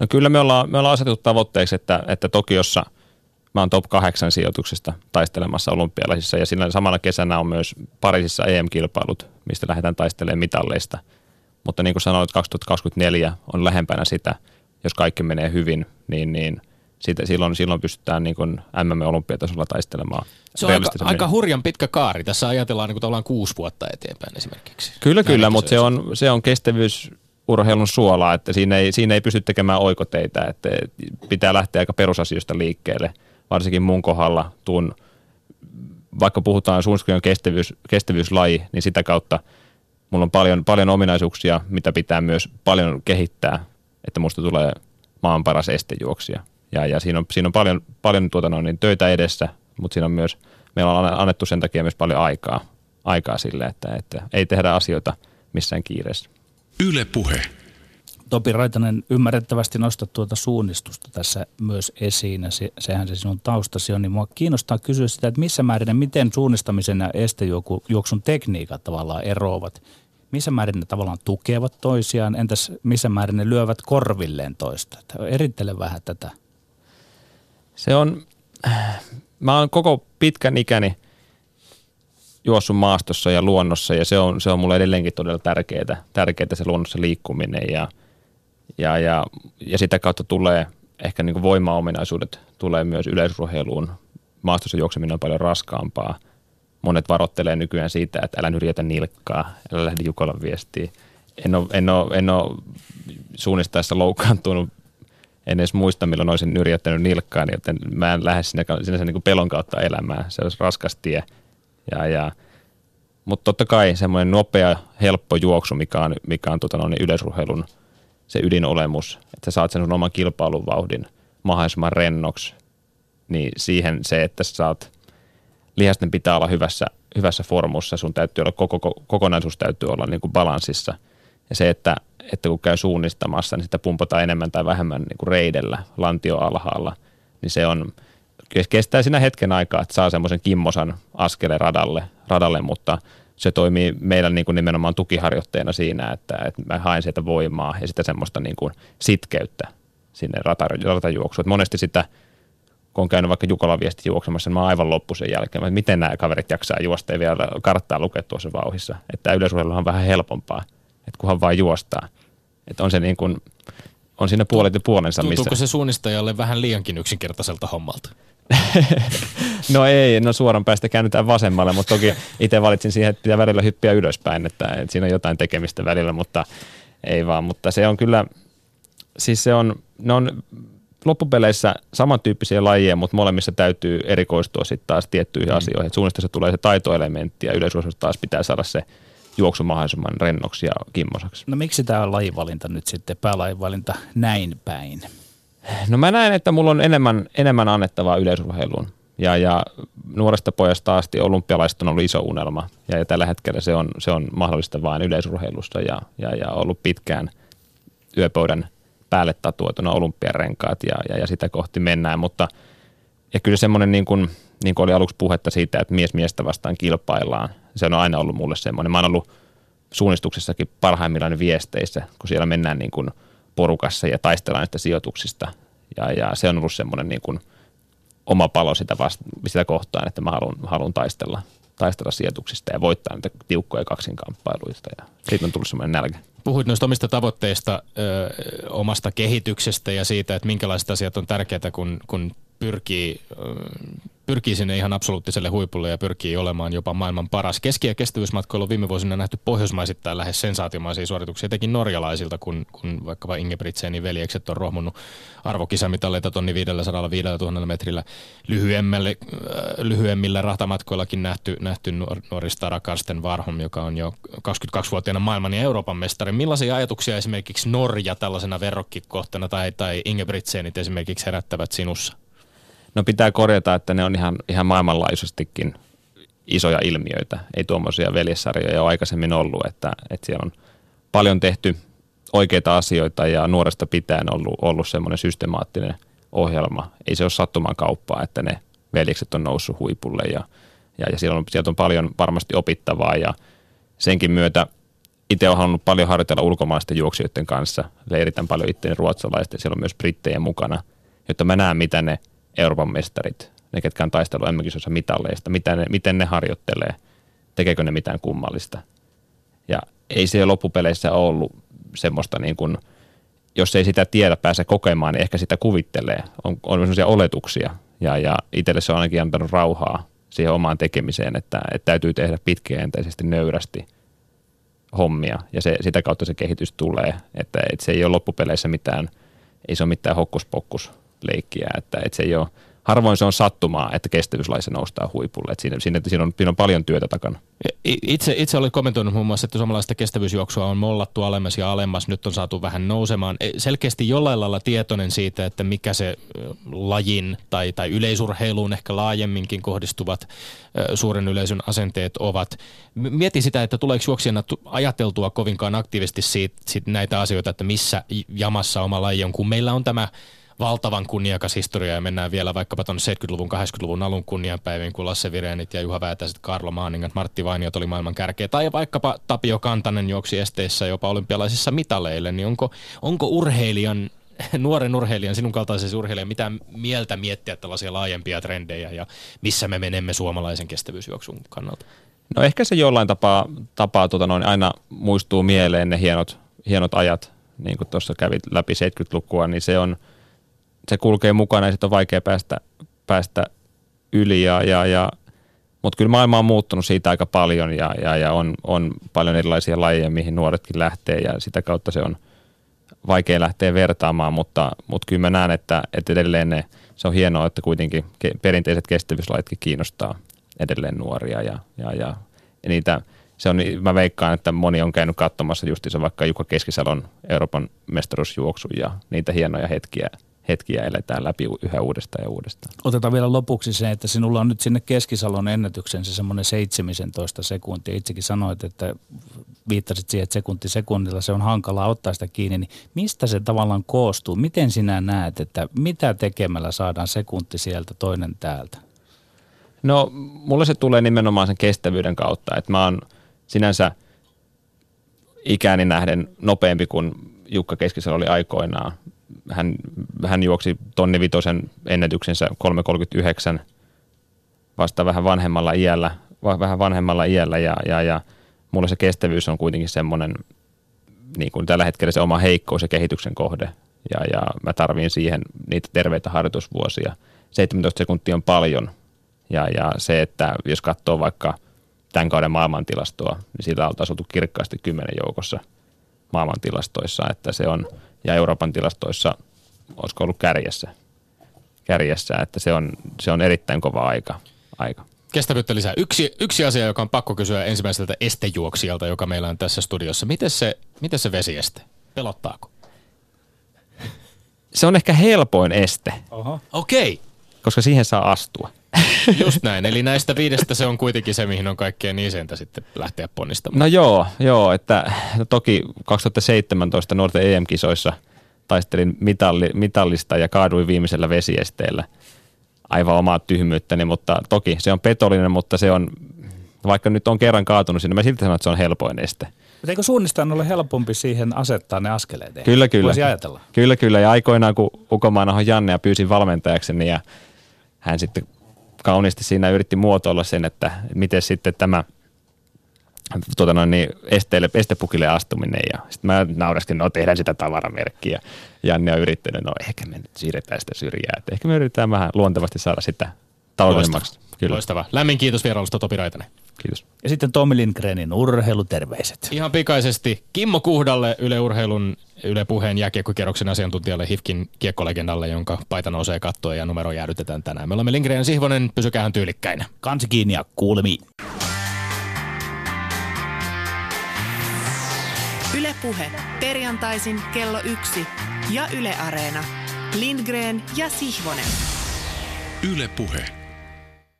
No kyllä me ollaan, me ollaan asetettu tavoitteeksi, että, että Tokiossa mä oon top 8 sijoituksesta taistelemassa olympialaisissa ja siinä samana kesänä on myös Pariisissa EM-kilpailut, mistä lähdetään taistelemaan mitalleista. Mutta niin kuin sanoit, 2024 on lähempänä sitä, jos kaikki menee hyvin, niin, niin – siitä, silloin, silloin pystytään niin kuin MM-olympiatasolla taistelemaan. Se on aika, aika hurjan pitkä kaari. Tässä ajatellaan niin kuin kuusi vuotta eteenpäin esimerkiksi. Kyllä, Näin kyllä, mutta se on, se on kestävyys urheilun suola, että siinä ei, siinä ei pysty tekemään oikoteitä, että pitää lähteä aika perusasioista liikkeelle. Varsinkin mun kohdalla tuun, vaikka puhutaan suunnitelman kestävyys, kestävyyslaji, niin sitä kautta mulla on paljon, paljon ominaisuuksia, mitä pitää myös paljon kehittää, että musta tulee maan paras estejuoksija. Ja, ja siinä on, siinä on paljon, paljon tuota noin, niin töitä edessä, mutta siinä on myös, meillä on annettu sen takia myös paljon aikaa. aikaa sille, että, että ei tehdä asioita missään kiireessä. Yle Puhe. Topi Raitanen, ymmärrettävästi nostat tuota suunnistusta tässä myös esiin ja se, sehän se sinun taustasi on, niin mua kiinnostaa kysyä sitä, että missä määrin ja miten suunnistamisen ja estejuoksun tekniikat tavallaan eroavat. Missä määrin ne tavallaan tukevat toisiaan, entäs missä määrin ne lyövät korvilleen toista? Erittele vähän tätä. Se on, mä oon koko pitkän ikäni juossut maastossa ja luonnossa ja se on, se on mulle edelleenkin todella tärkeää, tärkeää se luonnossa liikkuminen ja, ja, ja, ja sitä kautta tulee ehkä niin voimaominaisuudet tulee myös yleisurheiluun. Maastossa juokseminen on paljon raskaampaa. Monet varoittelee nykyään siitä, että älä nyrjätä nilkkaa, älä lähde Jukolan viestiin. En ole, en ole, en ole suunnistaessa loukkaantunut en edes muista, milloin olisin nyrjättänyt nilkkaan, joten mä en lähde sinne, sinne niin pelon kautta elämään. Se olisi raskas tie. Ja, ja, mutta totta kai semmoinen nopea, helppo juoksu, mikä on, mikä on tota, no, niin yleisurheilun se ydinolemus, että sä saat sen sun oman kilpailun vauhdin mahdollisimman rennoksi, niin siihen se, että sä saat, lihasten pitää olla hyvässä, hyvässä formussa, sun täytyy olla, koko, koko, kokonaisuus täytyy olla niin kuin balanssissa. Ja se, että, että kun käy suunnistamassa, niin sitä pumpataan enemmän tai vähemmän niin kuin reidellä, lantio alhaalla, niin se on, kestää siinä hetken aikaa, että saa semmoisen kimmosan askeleen radalle, radalle, mutta se toimii meillä niin kuin nimenomaan tukiharjoitteena siinä, että, että mä haen sieltä voimaa ja sitä semmoista niin kuin sitkeyttä sinne ratajuoksuun. monesti sitä, kun on käynyt vaikka Jukolan viesti juoksemassa, niin mä oon aivan loppu sen jälkeen, että miten nämä kaverit jaksaa juosta ja vielä karttaa lukea tuossa vauhissa. Että yleisurheilu on vähän helpompaa, että kunhan vain juostaa. Että on se niin kuin, on siinä puolet ja puolensa. Tuntuuko missä... se suunnistajalle vähän liiankin yksinkertaiselta hommalta? no ei, no suoran päästä käännytään vasemmalle, mutta toki itse valitsin siihen, että pitää välillä hyppiä ylöspäin, että, että siinä on jotain tekemistä välillä, mutta ei vaan. Mutta se on kyllä, siis se on, ne on loppupeleissä samantyyppisiä lajeja, mutta molemmissa täytyy erikoistua sitten taas tiettyihin mm. asioihin. Suunnistessa tulee se taitoelementti ja yleisurheilussa taas pitää saada se juoksu mahdollisimman rennoksi ja kimmosaksi. No miksi tämä lajivalinta nyt sitten, päälajivalinta näin päin? No mä näen, että mulla on enemmän, enemmän annettavaa yleisurheiluun. Ja, ja nuoresta pojasta asti olympialaiset on ollut iso unelma. Ja, ja tällä hetkellä se on, se on mahdollista vain yleisurheilussa ja, ja, ja ollut pitkään yöpöydän päälle tatuoituna olympiarenkaat ja, ja, ja sitä kohti mennään. Mutta ja kyllä semmoinen niin kuin, niin kuin oli aluksi puhetta siitä, että mies miestä vastaan kilpaillaan. Se on aina ollut mulle semmoinen. Mä oon ollut suunnistuksessakin parhaimmillaan viesteissä, kun siellä mennään niin kuin – porukassa ja taistellaan näistä sijoituksista. Ja, ja se on ollut semmoinen niin kuin oma palo sitä, vasta, sitä kohtaan, että mä haluan, haluan taistella, taistella sijoituksista ja voittaa niitä tiukkoja kaksinkamppailuista. Ja siitä on tullut semmoinen nälkä. Puhuit noista omista tavoitteista, ö, omasta kehityksestä ja siitä, että minkälaiset asiat on tärkeitä, kun, kun pyrkii, pyrkii sinne ihan absoluuttiselle huipulle ja pyrkii olemaan jopa maailman paras. Keski- ja kestävyysmatkoilla on viime vuosina nähty pohjoismaisittain lähes sensaatiomaisia suorituksia, etenkin norjalaisilta, kun, kun vaikkapa Ingebrigtsenin veljekset on rohmunnut arvokisamitaleita tonni 500 5000 metrillä lyhyemmälle, lyhyemmillä rahtamatkoillakin nähty, nähty nuori Stara Karsten Varholm, joka on jo 22-vuotiaana maailman ja Euroopan mestari. Millaisia ajatuksia esimerkiksi Norja tällaisena verrokkikohtana tai, tai Ingebrigtsenit esimerkiksi herättävät sinussa? No pitää korjata, että ne on ihan, ihan maailmanlaajuisestikin isoja ilmiöitä. Ei tuommoisia veljessarjoja ole aikaisemmin ollut, että, että siellä on paljon tehty oikeita asioita ja nuoresta pitäen ollut, ollut semmoinen systemaattinen ohjelma. Ei se ole sattuman kauppaa, että ne veljekset on noussut huipulle ja, ja, ja siellä on, sieltä on paljon varmasti opittavaa ja senkin myötä itse olen halunnut paljon harjoitella ulkomaisten juoksijoiden kanssa. Leiritän paljon itseäni ruotsalaisten, siellä on myös brittejä mukana, jotta mä näen, mitä ne Euroopan mestarit, ne ketkä on taistellut emmekisessä mitalleista, miten ne, miten ne harjoittelee, tekeekö ne mitään kummallista. Ja ei se loppupeleissä ollut semmoista niin kuin, jos ei sitä tiedä pääse kokemaan, niin ehkä sitä kuvittelee. On, on sellaisia oletuksia ja, ja itselle se on ainakin antanut rauhaa siihen omaan tekemiseen, että, että täytyy tehdä pitkäjänteisesti nöyrästi hommia ja se, sitä kautta se kehitys tulee, että, että se ei ole loppupeleissä mitään, ei se ole mitään hokkuspokkus leikkiä, että, että se ei ole harvoin se on sattumaa, että kestävyyslaissa noustaa huipulle. Että siinä, siinä, siinä, on, siinä on paljon työtä takana. Itse, itse olet kommentoinut muun muassa, että suomalaista kestävyysjuoksua on mollattu alemmas ja alemmas. Nyt on saatu vähän nousemaan. E, selkeästi jollain lailla tietoinen siitä, että mikä se lajin tai, tai yleisurheiluun ehkä laajemminkin kohdistuvat suuren yleisön asenteet ovat. Mieti sitä, että tuleeko juoksijana ajateltua kovinkaan aktiivisesti siitä, siitä näitä asioita, että missä jamassa oma laji on, kun meillä on tämä valtavan kunniakas historia ja mennään vielä vaikkapa tuonne 70-luvun, 80-luvun alun kunnianpäiviin, kun Lasse Virenit ja Juha Väätäiset, Karlo Maaningat, Martti Vainiot oli maailman kärkeä. Tai vaikkapa Tapio Kantanen juoksi esteissä jopa olympialaisissa mitaleille, niin onko, onko urheilijan nuoren urheilijan, sinun kaltaisesi urheilijan, mitä mieltä miettiä tällaisia laajempia trendejä ja missä me menemme suomalaisen kestävyysjuoksun kannalta? No ehkä se jollain tapaa, tapaa tuota noin, aina muistuu mieleen ne hienot, hienot ajat, niin kuin tuossa kävit läpi 70-lukua, niin se on – se kulkee mukana ja sitten on vaikea päästä, päästä yli. Ja, ja, ja, mutta kyllä maailma on muuttunut siitä aika paljon ja, ja, ja on, on paljon erilaisia lajeja, mihin nuoretkin lähtee ja sitä kautta se on vaikea lähteä vertaamaan, mutta, mutta kyllä mä näen, että, että edelleen ne, se on hienoa, että kuitenkin perinteiset kestävyyslajitkin kiinnostaa edelleen nuoria ja, ja, ja, ja niitä, se on, mä veikkaan, että moni on käynyt katsomassa justiinsa vaikka Jukka Keskisalon Euroopan mestaruusjuoksu ja niitä hienoja hetkiä hetkiä eletään läpi yhä uudestaan ja uudestaan. Otetaan vielä lopuksi se, että sinulla on nyt sinne Keskisalon ennätyksen se semmoinen 17 sekuntia. Itsekin sanoit, että viittasit siihen, että sekunti sekunnilla se on hankalaa ottaa sitä kiinni. Niin mistä se tavallaan koostuu? Miten sinä näet, että mitä tekemällä saadaan sekunti sieltä, toinen täältä? No mulle se tulee nimenomaan sen kestävyyden kautta, että mä oon sinänsä ikäni nähden nopeampi kuin Jukka Keskisalo oli aikoinaan hän, hän juoksi tonni vitosen ennätyksensä 3.39 vasta vähän vanhemmalla iällä, vähän vanhemmalla iällä ja, ja, ja mulla se kestävyys on kuitenkin semmoinen niin kuin tällä hetkellä se oma heikkous ja kehityksen kohde ja, ja mä tarviin siihen niitä terveitä harjoitusvuosia. 17 sekuntia on paljon ja, ja se, että jos katsoo vaikka tämän kauden maailmantilastoa, niin sillä on asuttu kirkkaasti kymmenen joukossa maailmantilastoissa, että se on – ja Euroopan tilastoissa olisiko ollut kärjessä, kärjessä että se on, se on erittäin kova aika. aika. Kestävyyttä lisää. Yksi, yksi asia, joka on pakko kysyä ensimmäiseltä estejuoksijalta, joka meillä on tässä studiossa. Miten se, miten se vesieste? Pelottaako? Se on ehkä helpoin este. Okei. Okay. Koska siihen saa astua. Just näin. Eli näistä viidestä se on kuitenkin se, mihin on kaikkein isentä sitten lähteä ponnistamaan. No joo, joo että no toki 2017 nuorten EM-kisoissa taistelin mitalli, mitallista ja kaaduin viimeisellä vesiesteellä. Aivan omaa tyhmyyttäni, mutta toki se on petollinen, mutta se on, vaikka nyt on kerran kaatunut sinne, mä silti sanon, että se on helpoin este. Mutta eikö suunnistajan ole helpompi siihen asettaa ne askeleet? Kyllä, kyllä. Voisi ajatella. Kyllä, kyllä. Ja aikoinaan, kun Ukomaanahan Janne ja pyysin valmentajakseni ja hän sitten kauniisti siinä yritti muotoilla sen, että miten sitten tämä tuota noin, niin esteille, estepukille astuminen ja sitten mä nauraskin, no tehdään sitä tavaramerkkiä. Janne on yrittänyt, no ehkä me nyt siirretään sitä syrjää, että ehkä me yritetään vähän luontevasti saada sitä taloudellisemmaksi. Kyllä. Loistava. Lämmin kiitos vierailusta Topi Raitanen. Kiitos. Ja sitten Tommi Lindgrenin urheiluterveiset. Ihan pikaisesti Kimmo Kuhdalle Yle Urheilun Yle Puheen jääkiekkokierroksen asiantuntijalle Hifkin kiekkolegendalle, jonka paita nousee kattoon ja numero jäädytetään tänään. Me olemme Lindgren ja Sihvonen, pysykäähän tyylikkäinä. Kansi kiinni ja kuulemiin. Yle Puhe, perjantaisin kello yksi ja Yle Areena. Lindgren ja Sihvonen. Yle Puhe.